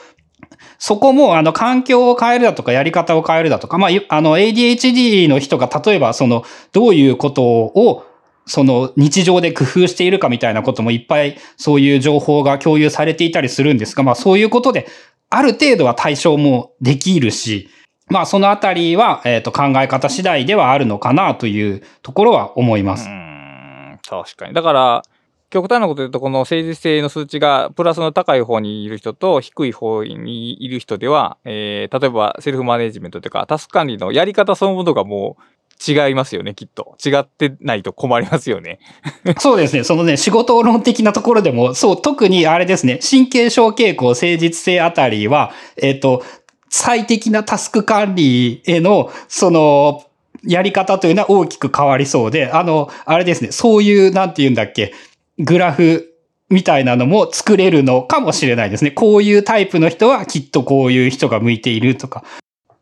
そこも、あの、環境を変えるだとか、やり方を変えるだとか、まあ、あの、ADHD の人が、例えば、その、どういうことを、その、日常で工夫しているかみたいなこともいっぱい、そういう情報が共有されていたりするんですが、まあ、そういうことで、ある程度は対象もできるし、まあ、そのあたりは、えっ、と、考え方次第ではあるのかなというところは思います。うん、確かに。だから、極端なこと言うと、この政治性の数値がプラスの高い方にいる人と低い方にいる人では、えー、例えばセルフマネジメントというか、タスク管理のやり方そのものがもう違いますよね、きっと。違ってないと困りますよね。[laughs] そうですね。そのね、仕事論的なところでも、そう、特にあれですね、神経症傾向、誠実性あたりは、えっ、と、最適なタスク管理への、その、やり方というのは大きく変わりそうで、あの、あれですね、そういう、なんて言うんだっけ、グラフみたいなのも作れるのかもしれないですね。こういうタイプの人はきっとこういう人が向いているとか。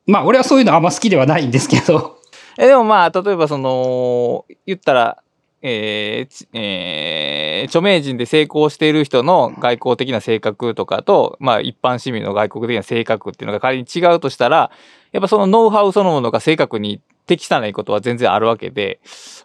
まあ、俺はそういうのあんま好きではないんですけど。えでもまあ、例えばその、言ったら、えーえー著名人で成功している人の外交的な性格とかと、まあ一般市民の外国的な性格っていうのが仮に違うとしたら、やっぱそのノウハウそのものが性格に適さないことは全然あるわけで、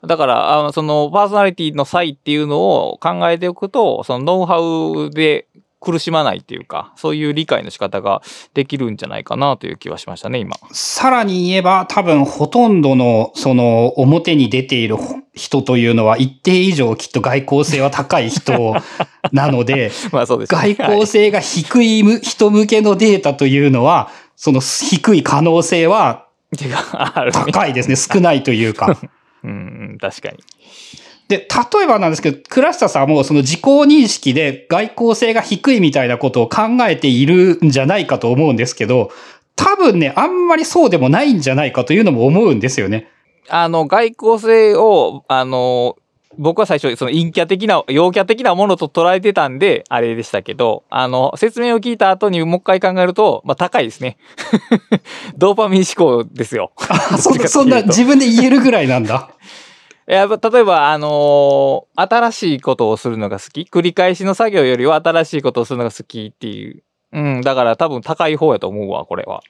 だから、あの、そのパーソナリティの差異っていうのを考えておくと、そのノウハウで苦しまないっていうか、そういう理解の仕方ができるんじゃないかなという気はしましたね、今。さらに言えば、多分ほとんどの、その、表に出ている人というのは一定以上きっと外交性は高い人なので、[laughs] まあそうですね。外交性が低いむ人向けのデータというのは、その低い可能性は。[laughs] 高いですね。少ないというか。う [laughs] んうん、確かに。で、例えばなんですけど、倉下さんもその自己認識で外交性が低いみたいなことを考えているんじゃないかと思うんですけど、多分ね、あんまりそうでもないんじゃないかというのも思うんですよね。あの、外交性を、あの、僕は最初、その陰キャ的な、陽キャ的なものと捉えてたんで、あれでしたけど、あの、説明を聞いた後にもう一回考えると、まあ、高いですね。[laughs] ドーパミン思考ですよ。あそそんな自分で言えるぐらいなんだ。[laughs] いや例えば、あのー新しいことをするのが好き？繰り返しの作業よりは新しいことをするのが好きっていう。うん、だから多分高い方やと思うわ、これは。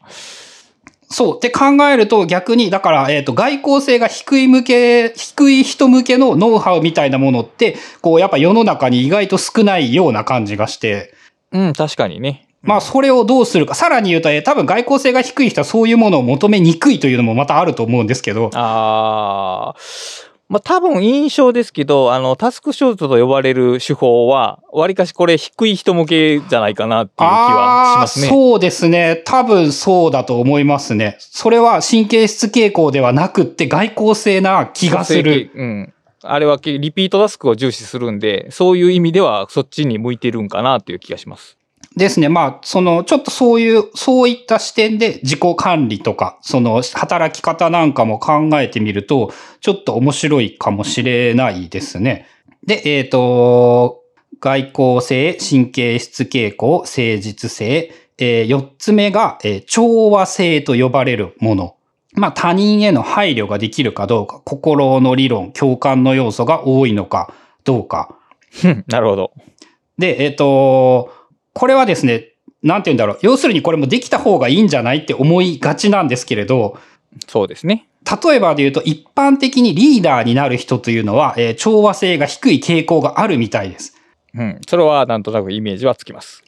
そう。って考えると逆に、だから、えっ、と、外交性が低い向け、低い人向けのノウハウみたいなものって、こう、やっぱ世の中に意外と少ないような感じがして、うん、確かにね。まあ、それをどうするか。さらに言うと、えー多分外交性が低い人はそういうものを求めにくいというのもまたあると思うんですけど、ああ。まあ多分印象ですけど、あの、タスクショートと呼ばれる手法は、わりかしこれ低い人向けじゃないかなっていう気はしますね。そうですね。多分そうだと思いますね。それは神経質傾向ではなくって外交性な気がする。うん。あれはけリピートタスクを重視するんで、そういう意味ではそっちに向いてるんかなっていう気がします。ですね。まあ、その、ちょっとそういう、そういった視点で自己管理とか、その、働き方なんかも考えてみると、ちょっと面白いかもしれないですね。で、えっ、と、外交性、神経質傾向、誠実性、えー四つ目が、えー調和性と呼ばれるもの。まあ、他人への配慮ができるかどうか、心の理論、共感の要素が多いのかどうか。なるほど。で、えっ、と、これはですね、なんて言うんだろう。要するにこれもできた方がいいんじゃないって思いがちなんですけれど、そうですね。例えばで言うと一般的にリーダーになる人というのは、えー調和性が低い傾向があるみたいです。うん。それはなんとなくイメージはつきます。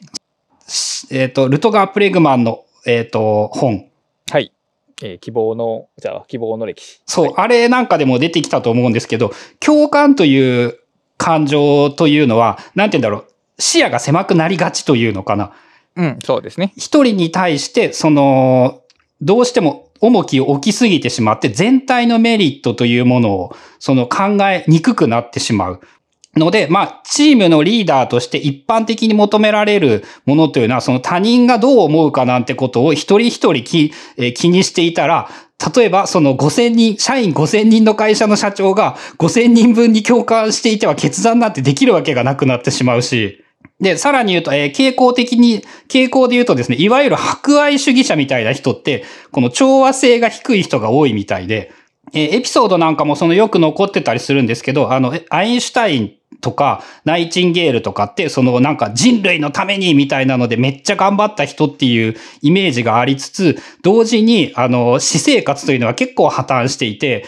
しえっ、と、ルトガー・プレグマンの、えっ、と、本。はい。えー希望の、じゃあ、希望の歴史。そう、あれなんかでも出てきたと思うんですけど、共感という感情というのは、なんて言うんだろう。視野が狭くなりがちというのかな。うん、そうですね。一人に対して、その、どうしても重きを置きすぎてしまって、全体のメリットというものを、その考えにくくなってしまう。ので、まあ、チームのリーダーとして一般的に求められるものというのは、その他人がどう思うかなんてことを一人一人気,、えー気にしていたら、例えば、その5000人、社員5000人の会社の社長が5000人分に共感していては決断なんてできるわけがなくなってしまうし、で、さらに言うと、えー傾向的に、傾向で言うとですね、いわゆる博愛主義者みたいな人って、この調和性が低い人が多いみたいで、えーエピソードなんかもそのよく残ってたりするんですけど、あの、アインシュタインとか、ナイチンゲールとかって、そのなんか人類のためにみたいなのでめっちゃ頑張った人っていうイメージがありつつ、同時に、あの、私生活というのは結構破綻していて、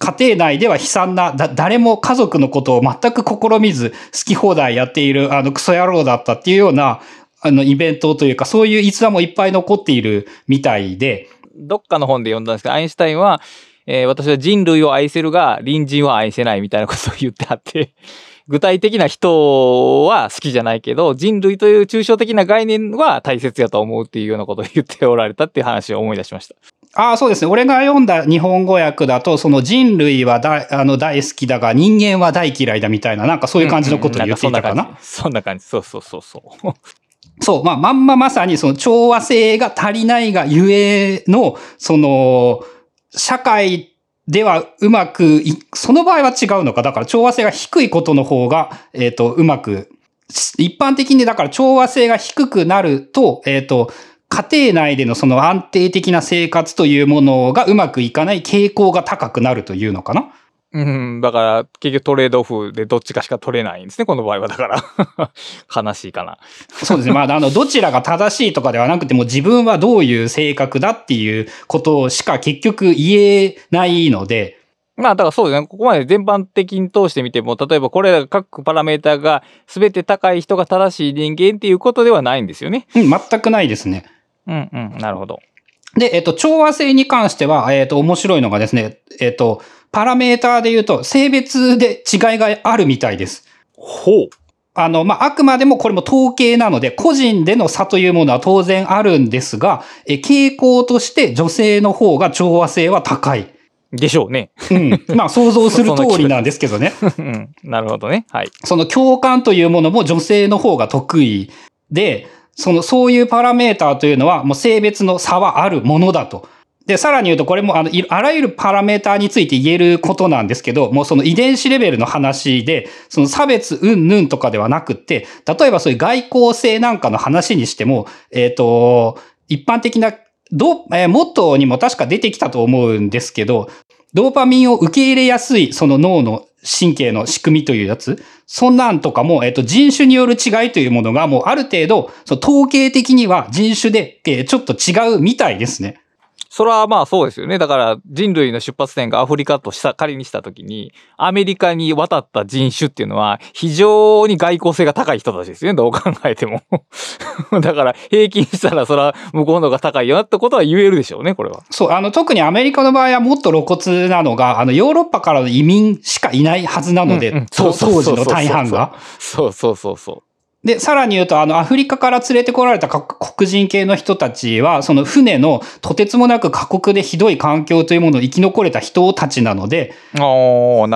家庭内では悲惨な、だ、誰も家族のことを全く試みず、好き放題やっている、あの、クソ野郎だったっていうような、あの、イベントというか、そういう逸話もいっぱい残っているみたいで、どっかの本で読んだんですけど、アインシュタインは、えー私は人類を愛せるが、隣人は愛せないみたいなことを言ってあって、[laughs] 具体的な人は好きじゃないけど、人類という抽象的な概念は大切やと思うっていうようなことを言っておられたっていう話を思い出しました。ああ、そうですね。俺が読んだ日本語訳だと、その人類はだあの大好きだが人間は大嫌いだみたいな、なんかそういう感じのことを言っていたかな？うんうんな感じ。そんな感じ。そうそうそうそう。そう、まあ、まんままさにその調和性が足りないがゆえの、その、社会ではうまくい、その場合は違うのか。だから調和性が低いことの方が、えっ、と、うまく、一般的にだから調和性が低くなると、えっ、と、家庭内でのその安定的な生活というものがうまくいかない傾向が高くなるというのかな？うん、だから結局トレードオフでどっちかしか取れないんですね、この場合は。だから。悲しいかな。そうですね。まあ、あの、どちらが正しいとかではなくても、自分はどういう性格だっていうことしか結局言えないので、まあ、だからそうですね。ここまで全般的に通してみても、例えばこれら各パラメータが全て高い人が正しい人間っていうことではないんですよね。うん、全くないですね。うんうん。なるほど。で、えっと、調和性に関しては、えっと、面白いのがですね、えっと、パラメーターで言うと、性別で違いがあるみたいです。ほう。あの、まあ、あくまでもこれも統計なので、個人での差というものは当然あるんですが、え傾向として女性の方が調和性は高い。でしょうね。うん。まあ、想像する通りなんですけどね。[laughs] うんなるほどね。はい。その共感というものも女性の方が得意で、その、そういうパラメーターというのはもう性別の差はあるものだと。で、さらに言うとこれもあの、あらゆるパラメーターについて言えることなんですけど、もうその遺伝子レベルの話で、その差別うんぬんとかではなくって、例えばそういう外交性なんかの話にしても、えっ、と、一般的な、ど、えーモットーにも確か出てきたと思うんですけど、ドーパミンを受け入れやすい、その脳の神経の仕組みというやつ。そんなんとかも、えっと、人種による違いというものが、もうある程度、その統計的には人種で、えちょっと違うみたいですね。それはまあそうですよね。だから人類の出発点がアフリカとした、仮にしたときに、アメリカに渡った人種っていうのは非常に外交性が高い人たちですよね。どう考えても。[laughs] だから平均したらそれは向こうの方が高いよなってことは言えるでしょうね、これは。そう、あの、特にアメリカの場合はもっと露骨なのが、あの、ヨーロッパからの移民しかいないはずなので、うう当時の大半が。そうそうそうそう。で、さらに言うと、あの、アフリカから連れてこられたか黒人系の人たちは、その船のとてつもなく過酷でひどい環境というものを生き残れた人たちなので、な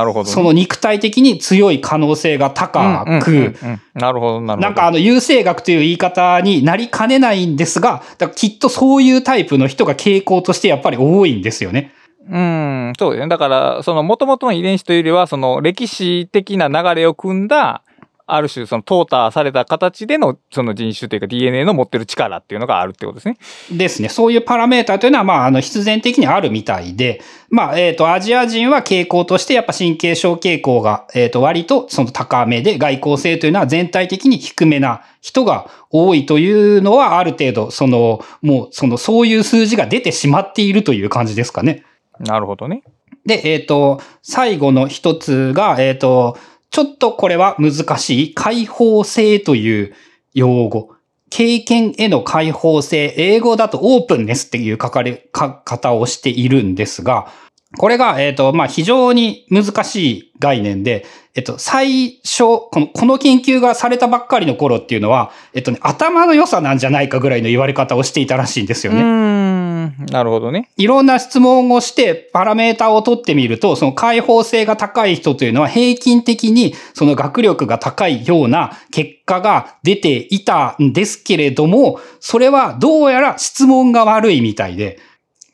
るほど、ね。その肉体的に強い可能性が高く、うんうんうんうんなるほど、なるほど。なんかあの、優生学という言い方になりかねないんですが、きっとそういうタイプの人が傾向としてやっぱり多いんですよね。うん、そうですね。だから、その元々の遺伝子というよりは、その歴史的な流れを組んだ、ある種、その、淘汰された形での、その人種というか DNA の持ってる力っていうのがあるってことですね。ですね。そういうパラメータというのは、まあ、あの、必然的にあるみたいで、まあ、えっ、と、アジア人は傾向として、やっぱ神経症傾向が、えっ、と、割とその高めで、外交性というのは全体的に低めな人が多いというのは、ある程度、その、もう、その、そういう数字が出てしまっているという感じですかね。なるほどね。で、えっ、と、最後の一つが、えっ、と、ちょっとこれは難しい、開放性という用語。経験への開放性、英語だとオープンネスっていう書かれ、書方をしているんですが、これが、えっ、と、まあ、非常に難しい概念で、えっと、最初、この、この研究がされたばっかりの頃っていうのは、えっとね、頭の良さなんじゃないかぐらいの言われ方をしていたらしいんですよね。なるほどね。いろんな質問をしてパラメータを取ってみると、その解放性が高い人というのは平均的にその学力が高いような結果が出ていたんですけれども、それはどうやら質問が悪いみたいで、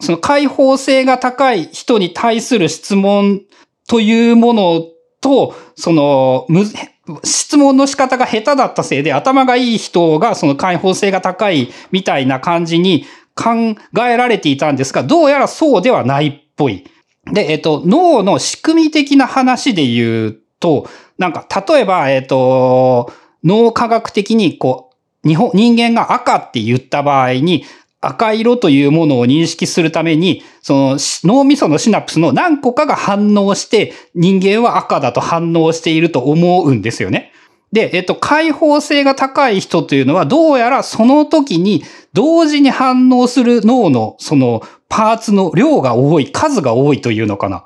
その解放性が高い人に対する質問というものと、その、質問の仕方が下手だったせいで頭がいい人がその解放性が高いみたいな感じに考えられていたんですが、どうやらそうではないっぽい。で、えっと、脳の仕組み的な話で言うと、なんか、例えば、えっと、脳科学的に、こう、日本、人間が赤って言った場合に、赤色というものを認識するために、その脳みそのシナプスの何個かが反応して人間は赤だと反応していると思うんですよね。で、えっと、解放性が高い人というのはどうやらその時に同時に反応する脳のそのパーツの量が多い、数が多いというのかな。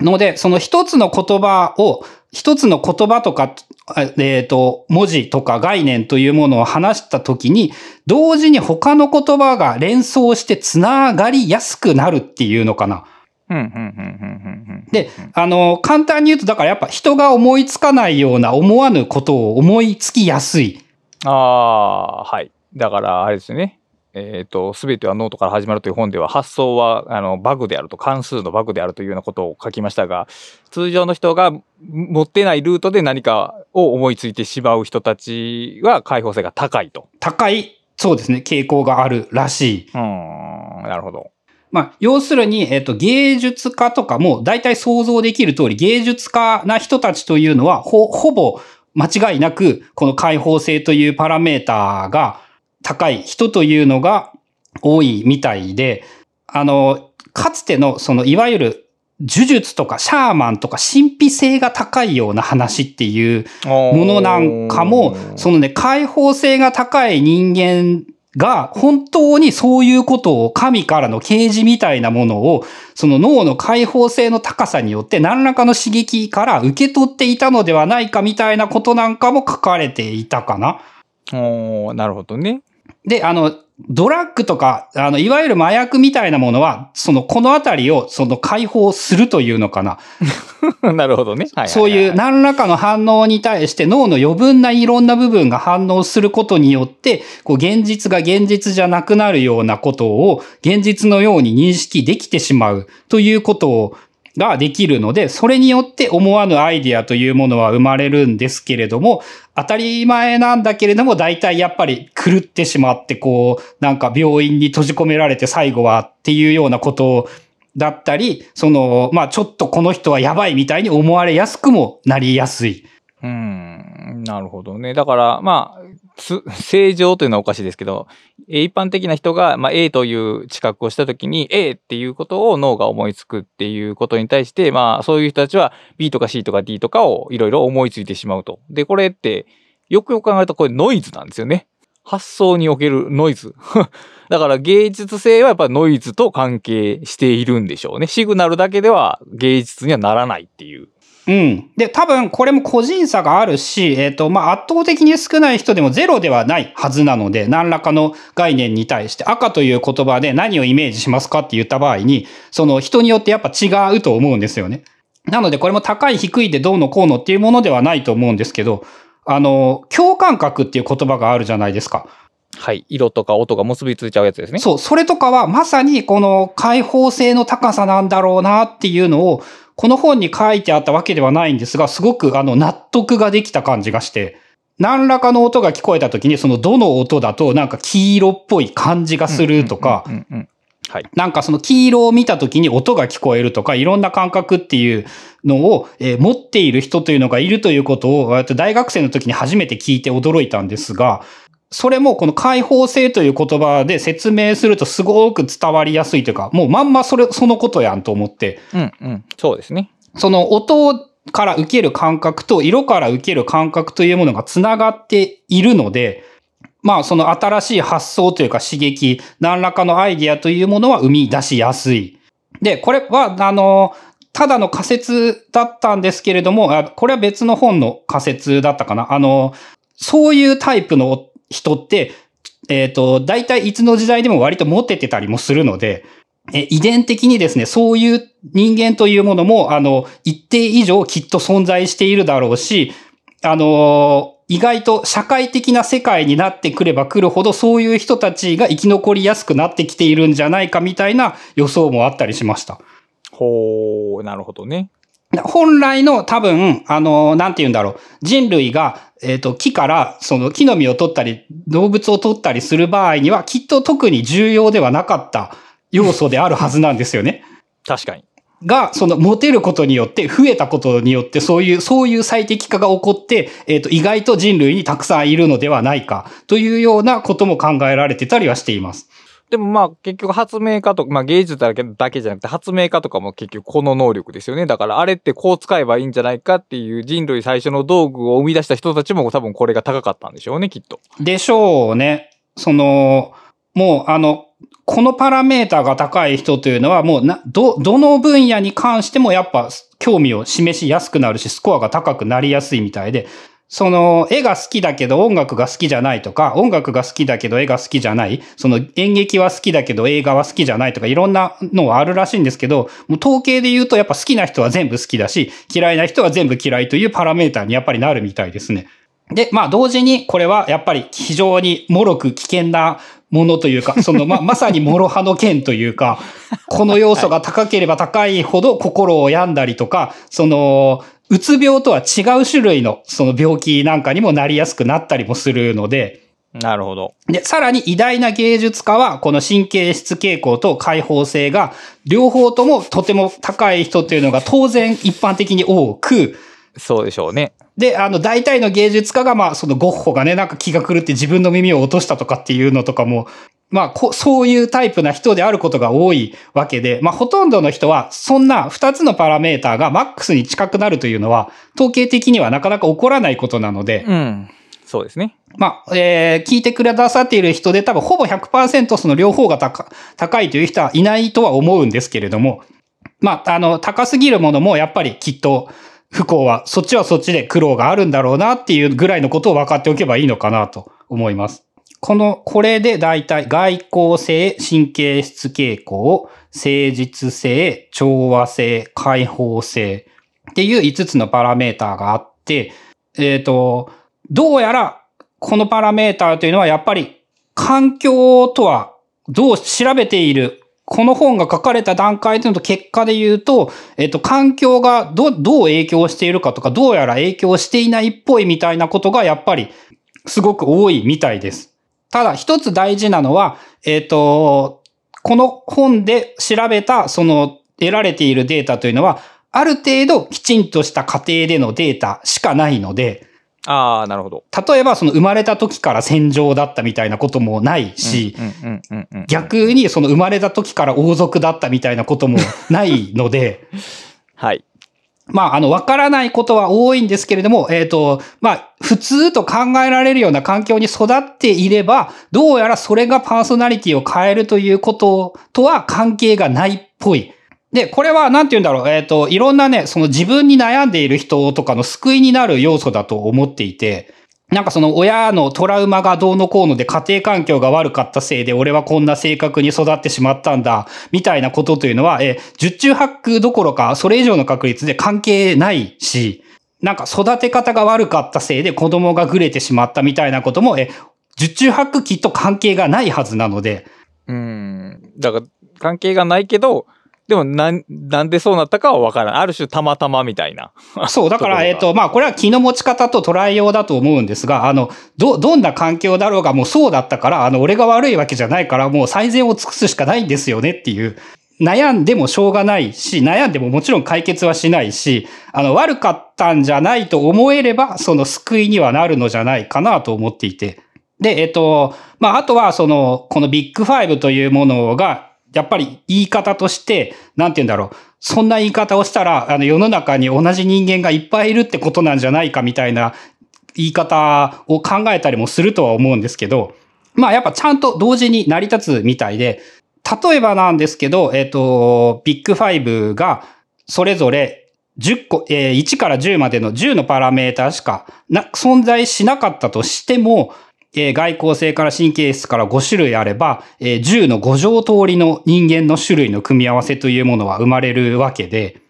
ので、その一つの言葉を一つの言葉とか、えっ、ー、と、文字とか概念というものを話したときに、同時に他の言葉が連想してつながりやすくなるっていうのかな。で、あの、簡単に言うと、だからやっぱ人が思いつかないような思わぬことを思いつきやすい。ああ、はい。だから、あれですね。えっ、ー、と、すべてはノートから始まるという本では、発想は、あの、バグであると、関数のバグであるというようなことを書きましたが、通常の人が持ってないルートで何かを思いついてしまう人たちは、開放性が高いと。高い、そうですね、傾向があるらしい。うん、なるほど。まあ、要するに、えっ、ー、と、芸術家とかも、大体想像できる通り、芸術家な人たちというのは、ほ、ほぼ、間違いなく、この開放性というパラメーターが、高い人というのが多いみたいで、あの、かつての、その、いわゆる、呪術とかシャーマンとか神秘性が高いような話っていうものなんかも、そのね、開放性が高い人間が本当にそういうことを神からの啓示みたいなものを、その脳の開放性の高さによって何らかの刺激から受け取っていたのではないかみたいなことなんかも書かれていたかな。おなるほどね。で、あの、ドラッグとか、あの、いわゆる麻薬みたいなものは、その、このあたりを、その、解放するというのかな。[laughs] なるほどね。はいそういう何らかの反応に対して脳の余分ないろんな部分が反応することによって、こう、現実が現実じゃなくなるようなことを、現実のように認識できてしまうということを、ができるので、それによって思わぬアイディアというものは生まれるんですけれども、当たり前なんだけれども、大体やっぱり狂ってしまって、こう、なんか病院に閉じ込められて最後はっていうようなことだったり、その、まあちょっとこの人はやばいみたいに思われやすくもなりやすい。うん、なるほどね。だから、まあ、正常というのはおかしいですけど、一般的な人が、まあ、A という知覚をしたときに A っていうことを脳が思いつくっていうことに対して、まあ、そういう人たちは B とか C とか D とかをいろいろ思いついてしまうと。で、これって、よくよく考えるとこれノイズなんですよね。発想におけるノイズ。[laughs] だから芸術性はやっぱノイズと関係しているんでしょうね。シグナルだけでは芸術にはならないっていう。うん。で、多分これも個人差があるし、えっ、ー、と、まあ、圧倒的に少ない人でもゼロではないはずなので、何らかの概念に対して赤という言葉で何をイメージしますかって言った場合に、その人によってやっぱ違うと思うんですよね。なのでこれも高い低いでどうのこうのっていうものではないと思うんですけど、あの、共感覚っていう言葉があるじゃないですか。はい。色とか音が結びついちゃうやつですね。そう。それとかはまさにこの開放性の高さなんだろうなっていうのをこの本に書いてあったわけではないんですが、すごくあの納得ができた感じがして、何らかの音が聞こえた時に、そのどの音だとなんか黄色っぽい感じがするとか、なんかその黄色を見た時に音が聞こえるとか、いろんな感覚っていうのを、えー、持っている人というのがいるということを、大学生の時に初めて聞いて驚いたんですが、それもこの開放性という言葉で説明するとすごく伝わりやすいというか、もうまんまそれ、そのことやんと思って。うんうん。そうですね。その音から受ける感覚と色から受ける感覚というものが繋がっているので、まあその新しい発想というか刺激、何らかのアイディアというものは生み出しやすい。で、これは、あの、ただの仮説だったんですけれども、これは別の本の仮説だったかな。あの、そういうタイプの人って、えっ、と、大体いつの時代でも割と持っててたりもするので、え遺伝的にですね、そういう人間というものも、あの、一定以上きっと存在しているだろうし、あの意外と社会的な世界になってくれば来るほど、そういう人たちが生き残りやすくなってきているんじゃないかみたいな予想もあったりしました。ほう、なるほどね。本来の多分、あの、なんて言うんだろう。人類が、えっ、と、木から、その木の実を取ったり、動物を取ったりする場合には、きっと特に重要ではなかった要素であるはずなんですよね。[laughs] 確かに。が、その、モテることによって、増えたことによって、そういう、そういう最適化が起こって、えっ、と、意外と人類にたくさんいるのではないか、というようなことも考えられてたりはしています。でもまあ結局発明家とか、まあ芸術だけだけじゃなくて発明家とかも結局この能力ですよね。だからあれってこう使えばいいんじゃないかっていう人類最初の道具を生み出した人たちも多分これが高かったんでしょうね、きっと。でしょうね。その、もう、あの、このパラメータが高い人というのは、もうな、ど、どの分野に関してもやっぱ興味を示しやすくなるし、スコアが高くなりやすいみたいで、その、絵が好きだけど音楽が好きじゃないとか、音楽が好きだけど絵が好きじゃない、その演劇は好きだけど映画は好きじゃないとか、いろんなのはあるらしいんですけど、もう統計で言うとやっぱ好きな人は全部好きだし、嫌いな人は全部嫌いというパラメーターにやっぱりなるみたいですね。で、まあ同時にこれはやっぱり非常に脆く危険なものというか、[laughs] そのま、まさに諸刃の剣というか、[laughs] この要素が高ければ高いほど心を病んだりとか、その、うつ病とは違う種類のその病気なんかにもなりやすくなったりもするので、なるほど。で、さらに偉大な芸術家は、この神経質傾向と開放性が、両方ともとても高い人というのが当然一般的に多く、そうでしょうね。で、あの、大体の芸術家が、まあ、そのゴッホがね、なんか気が狂って自分の耳を落としたとかっていうのとかも、まあこ、そういうタイプな人であることが多いわけで、まあ、ほとんどの人は、そんな二つのパラメーターがマックスに近くなるというのは、統計的にはなかなか起こらないことなので、うん。そうですね。まあ、えー聞いてくださっている人で多分ほぼ100%その両方が高高いという人はいないとは思うんですけれども、まあ、あの、高すぎるものもやっぱりきっと不幸は、そっちはそっちで苦労があるんだろうなっていうぐらいのことを分かっておけばいいのかなと思います。この、これで大体外交性、神経質傾向、誠実性、調和性、開放性っていう5つのパラメーターがあって、えっ、と、どうやらこのパラメーターというのはやっぱり環境とはどう調べているこの本が書かれた段階での結果で言うと、えっと、環境がど、どう影響しているかとか、どうやら影響していないっぽいみたいなことがやっぱりすごく多いみたいです。ただ一つ大事なのは、えっ、と、この本で調べた、その得られているデータというのは、ある程度きちんとした過程でのデータしかないので、ああ、なるほど。例えばその生まれた時から戦場だったみたいなこともないし。逆にその生まれた時から王族だったみたいなこともないので、[laughs] はい。まあ、あの、わからないことは多いんですけれども、えっ、と、まあ、普通と考えられるような環境に育っていれば、どうやらそれがパーソナリティを変えるということとは関係がないっぽい。で、これは、なんて言うんだろう、えっ、と、いろんなね、その自分に悩んでいる人とかの救いになる要素だと思っていて、なんかその親のトラウマがどうのこうので家庭環境が悪かったせいで俺はこんな性格に育ってしまったんだ、みたいなことというのは、えー、十中八九どころかそれ以上の確率で関係ないし、なんか育て方が悪かったせいで子供がぐれてしまったみたいなことも、えー、十中八九きっと関係がないはずなので、うん。だから、関係がないけど、でもなん、なんでそうなったかはわからない。ある種たまたまみたいな。[laughs] そう、だから、えっ、と、まあ、これは気の持ち方と捉えようだと思うんですが、あの、ど、どんな環境だろうがもうそうだったから、あの、俺が悪いわけじゃないから、もう最善を尽くすしかないんですよねっていう、悩んでもしょうがないし、悩んでももちろん解決はしないし、あの、悪かったんじゃないと思えれば、その救いにはなるのじゃないかなと思っていて。で、えっ、と、まあ、あとは、その、このビッグファイブというものが、やっぱり言い方として、なんて言うんだろう。そんな言い方をしたら、あの、世の中に同じ人間がいっぱいいるってことなんじゃないかみたいな言い方を考えたりもするとは思うんですけど、まあやっぱちゃんと同時に成り立つみたいで、例えばなんですけど、えっ、と、ビッグファイブがそれぞれ10個、えー1から10までの10のパラメータしかな存在しなかったとしても、えー外交性から神経質から5種類あれば、えー10の5乗通りの人間の種類の組み合わせというものは生まれるわけで、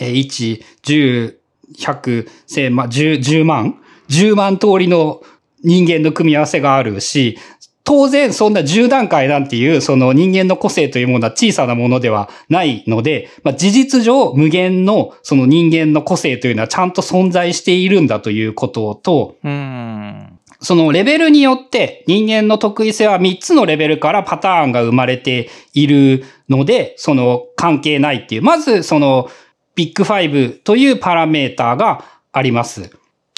えー1、10、100、1000、ま、10、10万 ?10 万通りの人間の組み合わせがあるし、当然そんな10段階なんていうその人間の個性というものは小さなものではないので、まあ、事実上無限のその人間の個性というのはちゃんと存在しているんだということと、うん。そのレベルによって人間の得意性は3つのレベルからパターンが生まれているので、その関係ないっていう。まずそのビッグ5というパラメーターがあります。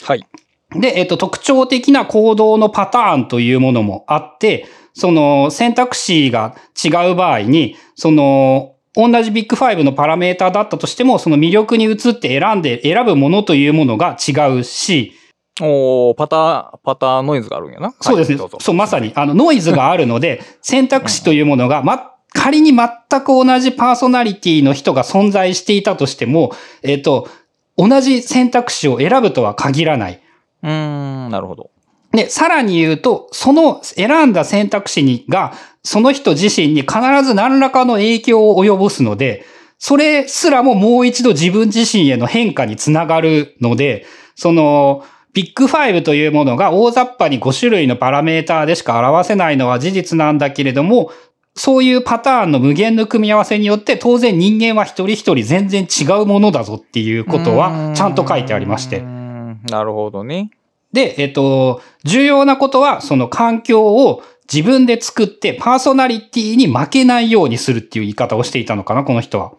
はい。で、えっと、特徴的な行動のパターンというものもあって、その選択肢が違う場合に、その、同じビッグ5のパラメーターだったとしても、その魅力に移って選んで、選ぶものというものが違うし、おーパター、パターンノイズがあるんやな。そうですね。そう、まさに、あの、ノイズがあるので、選択肢というものが、ま、仮に全く同じパーソナリティの人が存在していたとしても、えっ、と、同じ選択肢を選ぶとは限らない。うーん、なるほど。で、さらに言うと、その選んだ選択肢にが、その人自身に必ず何らかの影響を及ぼすので、それすらももう一度自分自身への変化につながるので、その、ビッグ5というものが大雑把に5種類のパラメーターでしか表せないのは事実なんだけれども、そういうパターンの無限の組み合わせによって当然人間は一人一人全然違うものだぞっていうことはちゃんと書いてありましてなるほどね。で、えっと、重要なことは、その環境を自分で作って、パーソナリティに負けないようにするっていう言い方をしていたのかな、この人は。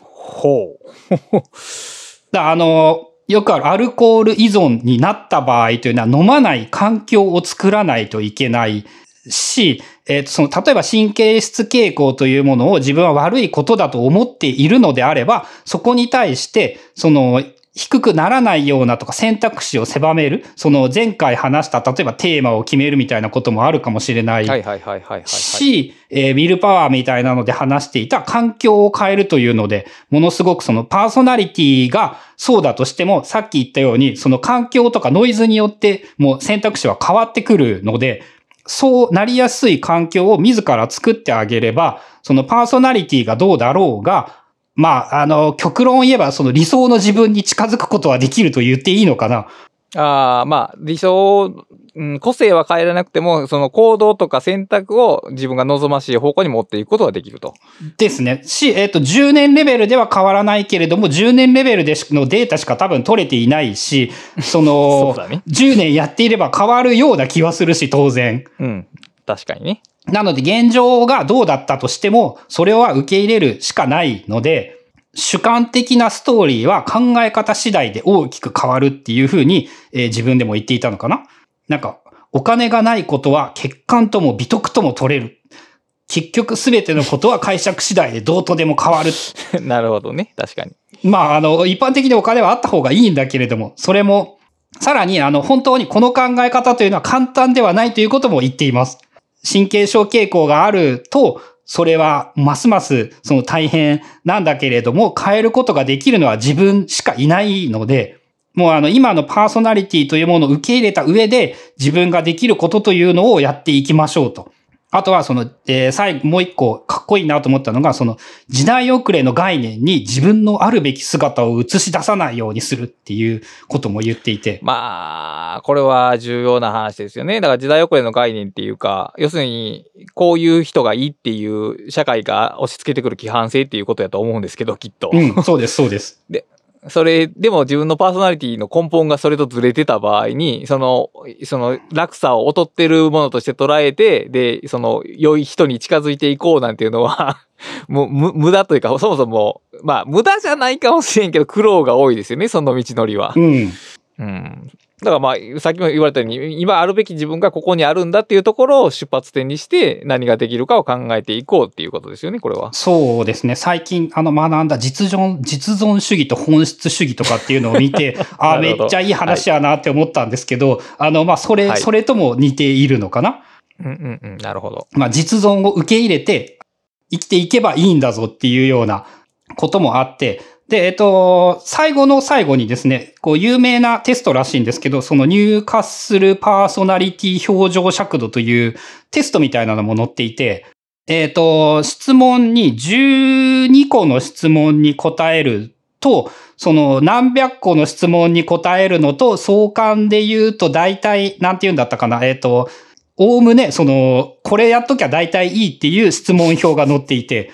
ほう。[laughs] だあの、よくあるアルコール依存になった場合というのは飲まない環境を作らないといけないし、えっと、その、例えば神経質傾向というものを自分は悪いことだと思っているのであれば、そこに対して、その、低くならないようなとか選択肢を狭める。その前回話した、例えばテーマを決めるみたいなこともあるかもしれない。し、えーウィルパワーみたいなので話していた環境を変えるというので、ものすごくそのパーソナリティがそうだとしても、さっき言ったように、その環境とかノイズによってもう選択肢は変わってくるので、そうなりやすい環境を自ら作ってあげれば、そのパーソナリティがどうだろうが、まあ、あの、極論を言えば、その理想の自分に近づくことはできると言っていいのかな。ああ、まあ、理想、うん、個性は変えられなくても、その行動とか選択を自分が望ましい方向に持っていくことはできると。ですね。し、えっ、と、10年レベルでは変わらないけれども、10年レベルでしのデータしか多分取れていないし、その、[laughs] そね10年やっていれば変わるような気はするし、当然。うん。確かにね。なので、現状がどうだったとしても、それは受け入れるしかないので、主観的なストーリーは考え方次第で大きく変わるっていうふうに、えー自分でも言っていたのかななんか、お金がないことは欠陥とも美徳とも取れる。結局すべてのことは解釈次第でどうとでも変わる。[laughs] なるほどね。確かに。まあ、あの、一般的にお金はあった方がいいんだけれども、それも、さらに、あの、本当にこの考え方というのは簡単ではないということも言っています。神経症傾向があると、それはますますその大変なんだけれども、変えることができるのは自分しかいないので、もうあの今のパーソナリティというものを受け入れた上で自分ができることというのをやっていきましょうと。あとはその、えー最後もう一個かっこいいなと思ったのが、その時代遅れの概念に自分のあるべき姿を映し出さないようにするっていうことも言っていて。まあ、これは重要な話ですよね。だから時代遅れの概念っていうか、要するに、こういう人がいいっていう社会が押し付けてくる規範性っていうことやと思うんですけど、きっと。うん、そうです、そうです。それ、でも自分のパーソナリティの根本がそれとずれてた場合に、その、その落差を劣ってるものとして捉えて、で、その、良い人に近づいていこうなんていうのは、[laughs] もう無無駄というか、そもそも、まあ、無駄じゃないかもしれんけど、苦労が多いですよね、その道のりはう。ん。うん。だからまあ、さっきも言われたように、今あるべき自分がここにあるんだっていうところを出発点にして、何ができるかを考えていこうっていうことですよね、これは。そうですね。最近、あの、学んだ実存、実存主義と本質主義とかっていうのを見て、[laughs] ああ、めっちゃいい話やなって思ったんですけど、あの、まあ、それ、はいそれとも似ているのかな？うんうんうん、なるほど。まあ、実存を受け入れて、生きていけばいいんだぞっていうようなこともあって、で、えっと、最後の最後にですね、こう、有名なテストらしいんですけど、そのニューカッスルパーソナリティ表情尺度というテストみたいなのも載っていて、えっと、質問に12個の質問に答えると、その何百個の質問に答えるのと相関で言うと大体、なんて言うんだったかな、えっと、おおむね、その、これやっときゃ大体いいっていう質問表が載っていて、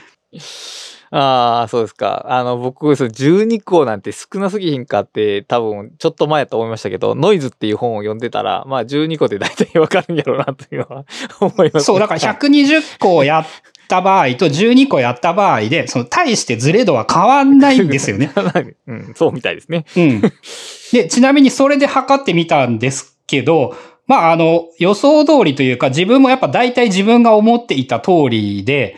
ああ、そうですか。あの、僕、その12個なんて少なすぎひんかって、多分、ちょっと前やと思いましたけど、ノイズっていう本を読んでたら、まあ、12個で大体わかるんやろうな、というのは [laughs] 思います、そう、だから120個やった場合と12個やった場合で、その、大してズレ度は変わんないんですよね。[laughs] うん、そうみたいですね。うん。で、ちなみにそれで測ってみたんですけど、まあ、あの、予想通りというか、自分もやっぱ大体自分が思っていた通りで、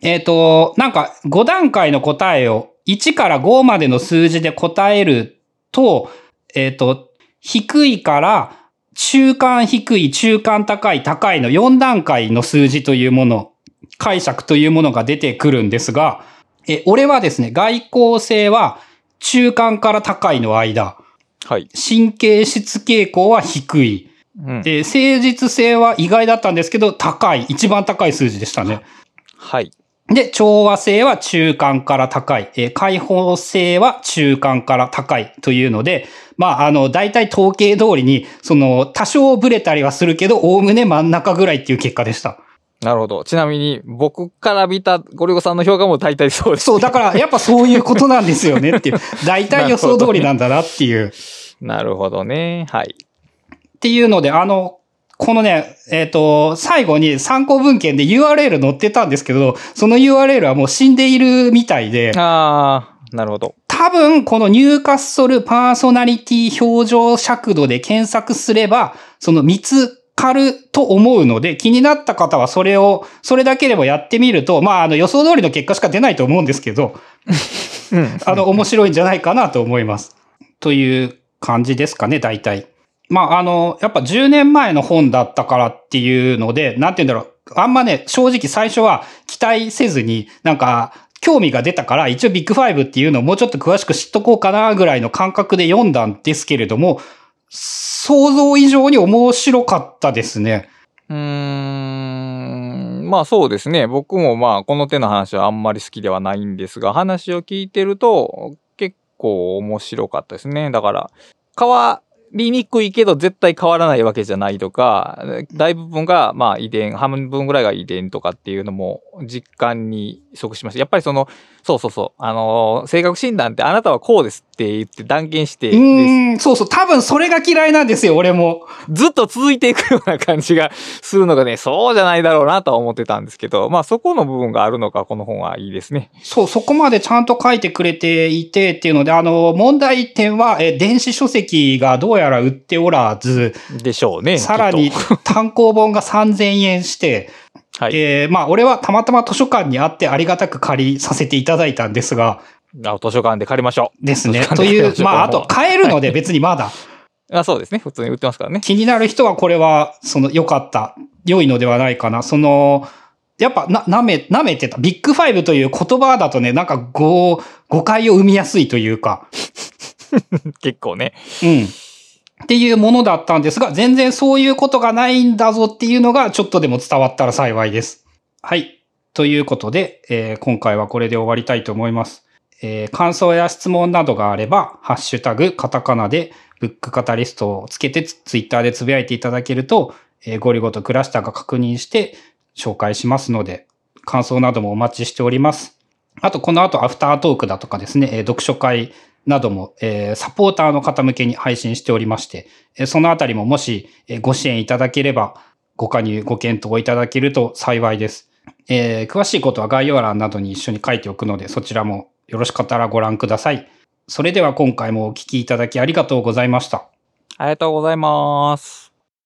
えっ、と、なんか5段階の答えを1から5までの数字で答えると、えっ、と、低いから中間低い、中間高い、高いの4段階の数字というもの、解釈というものが出てくるんですが、え、俺はですね、外交性は中間から高いの間、はい。神経質傾向は低い。うん、で、誠実性は意外だったんですけど、高い。一番高い数字でしたね。はい。で、調和性は中間から高い。えー開放性は中間から高いというので、まあ、あの、大体統計通りに、その、多少ブレたりはするけど、おおむね真ん中ぐらいっていう結果でした。なるほど。ちなみに、僕から見たゴリゴさんの評価も大体そうです。そう、だから、やっぱそういうことなんですよねっていう。[laughs] 大体予想通りなんだなっていう。なるほどね。はい。っていうので、あの、このね、えっ、と、最後に参考文献で URL 載ってたんですけど、その URL はもう死んでいるみたいで、ああ、なるほど。多分このニューカッソルパーソナリティ表情尺度で検索すれば、その見つかると思うので、気になった方はそれを、それだけでもやってみると、まあ、あの予想通りの結果しか出ないと思うんですけど、うん。あの、面白いんじゃないかなと思います。という感じですかね、大体。まあ、あの、やっぱ10年前の本だったからっていうので、なんて言うんだろう。あんまね、正直最初は期待せずに、なんか、興味が出たから、一応ビッグファイブっていうのをもうちょっと詳しく知っとこうかなぐらいの感覚で読んだんですけれども、想像以上に面白かったですね。うーん。まあそうですね。僕もまあこの手の話はあんまり好きではないんですが、話を聞いてると結構面白かったですね。だから、変わりにくいけど絶対変わらないわけじゃないとか、大部分がまあ遺伝、半分ぐらいが遺伝とかっていうのも実感に即しました。やっぱりその、そうそうそう、あのー性格診断ってあなたはこうですって言って断言して、うーん、そうそう、多分それが嫌いなんですよ、俺も。ずっと続いていくような感じがするのがね、そうじゃないだろうなとは思ってたんですけど、まあそこの部分があるのか、この本はいいですね。そう、そこまでちゃんと書いてくれていてっていうので、あの、問題点は、え、電子書籍がどうやら売っておらず、でしょうね。さらに単行本が3000円して、とはい。えーまあ、俺はたまたま図書館にあってありがたく借りさせていただいたんですが、あ図書館で借りましょですね。という、[laughs] まあ、あとこ買えるので別にまだう。[laughs] あそうですね。普通に売ってますからね。気になる人はこれは、その、良かった、良いのではないかな。その、やっぱな、舐め、舐めてた。ビッグファイブという言葉だとね、なんか誤、誤解を生みやすいというか、[laughs] 結構ね。うん。っていうものだったんですが、全然そういうことがないんだぞっていうのがちょっとでも伝わったら幸いです。はい。ということで、えー今回はこれで終わりたいと思います。えー感想や質問などがあれば、ハッシュタグ、カタカナで、ブックカタリストをつけてツツイッターでつぶやいていただけると、えーゴリゴとクラスターが確認して紹介しますので、感想などもお待ちしております。あと、この後、アフタートークだとかですね、えー読書会なども、えーサポーターの方向けに配信しておりまして、えーそのあたりももし、えーご支援いただければ、ご加入、ご検討いただけると幸いです。えー詳しいことは概要欄などに一緒に書いておくので、そちらもよろしかったらご覧ください。それでは今回もお聞きいただきありがとうございました。ありがとうございます。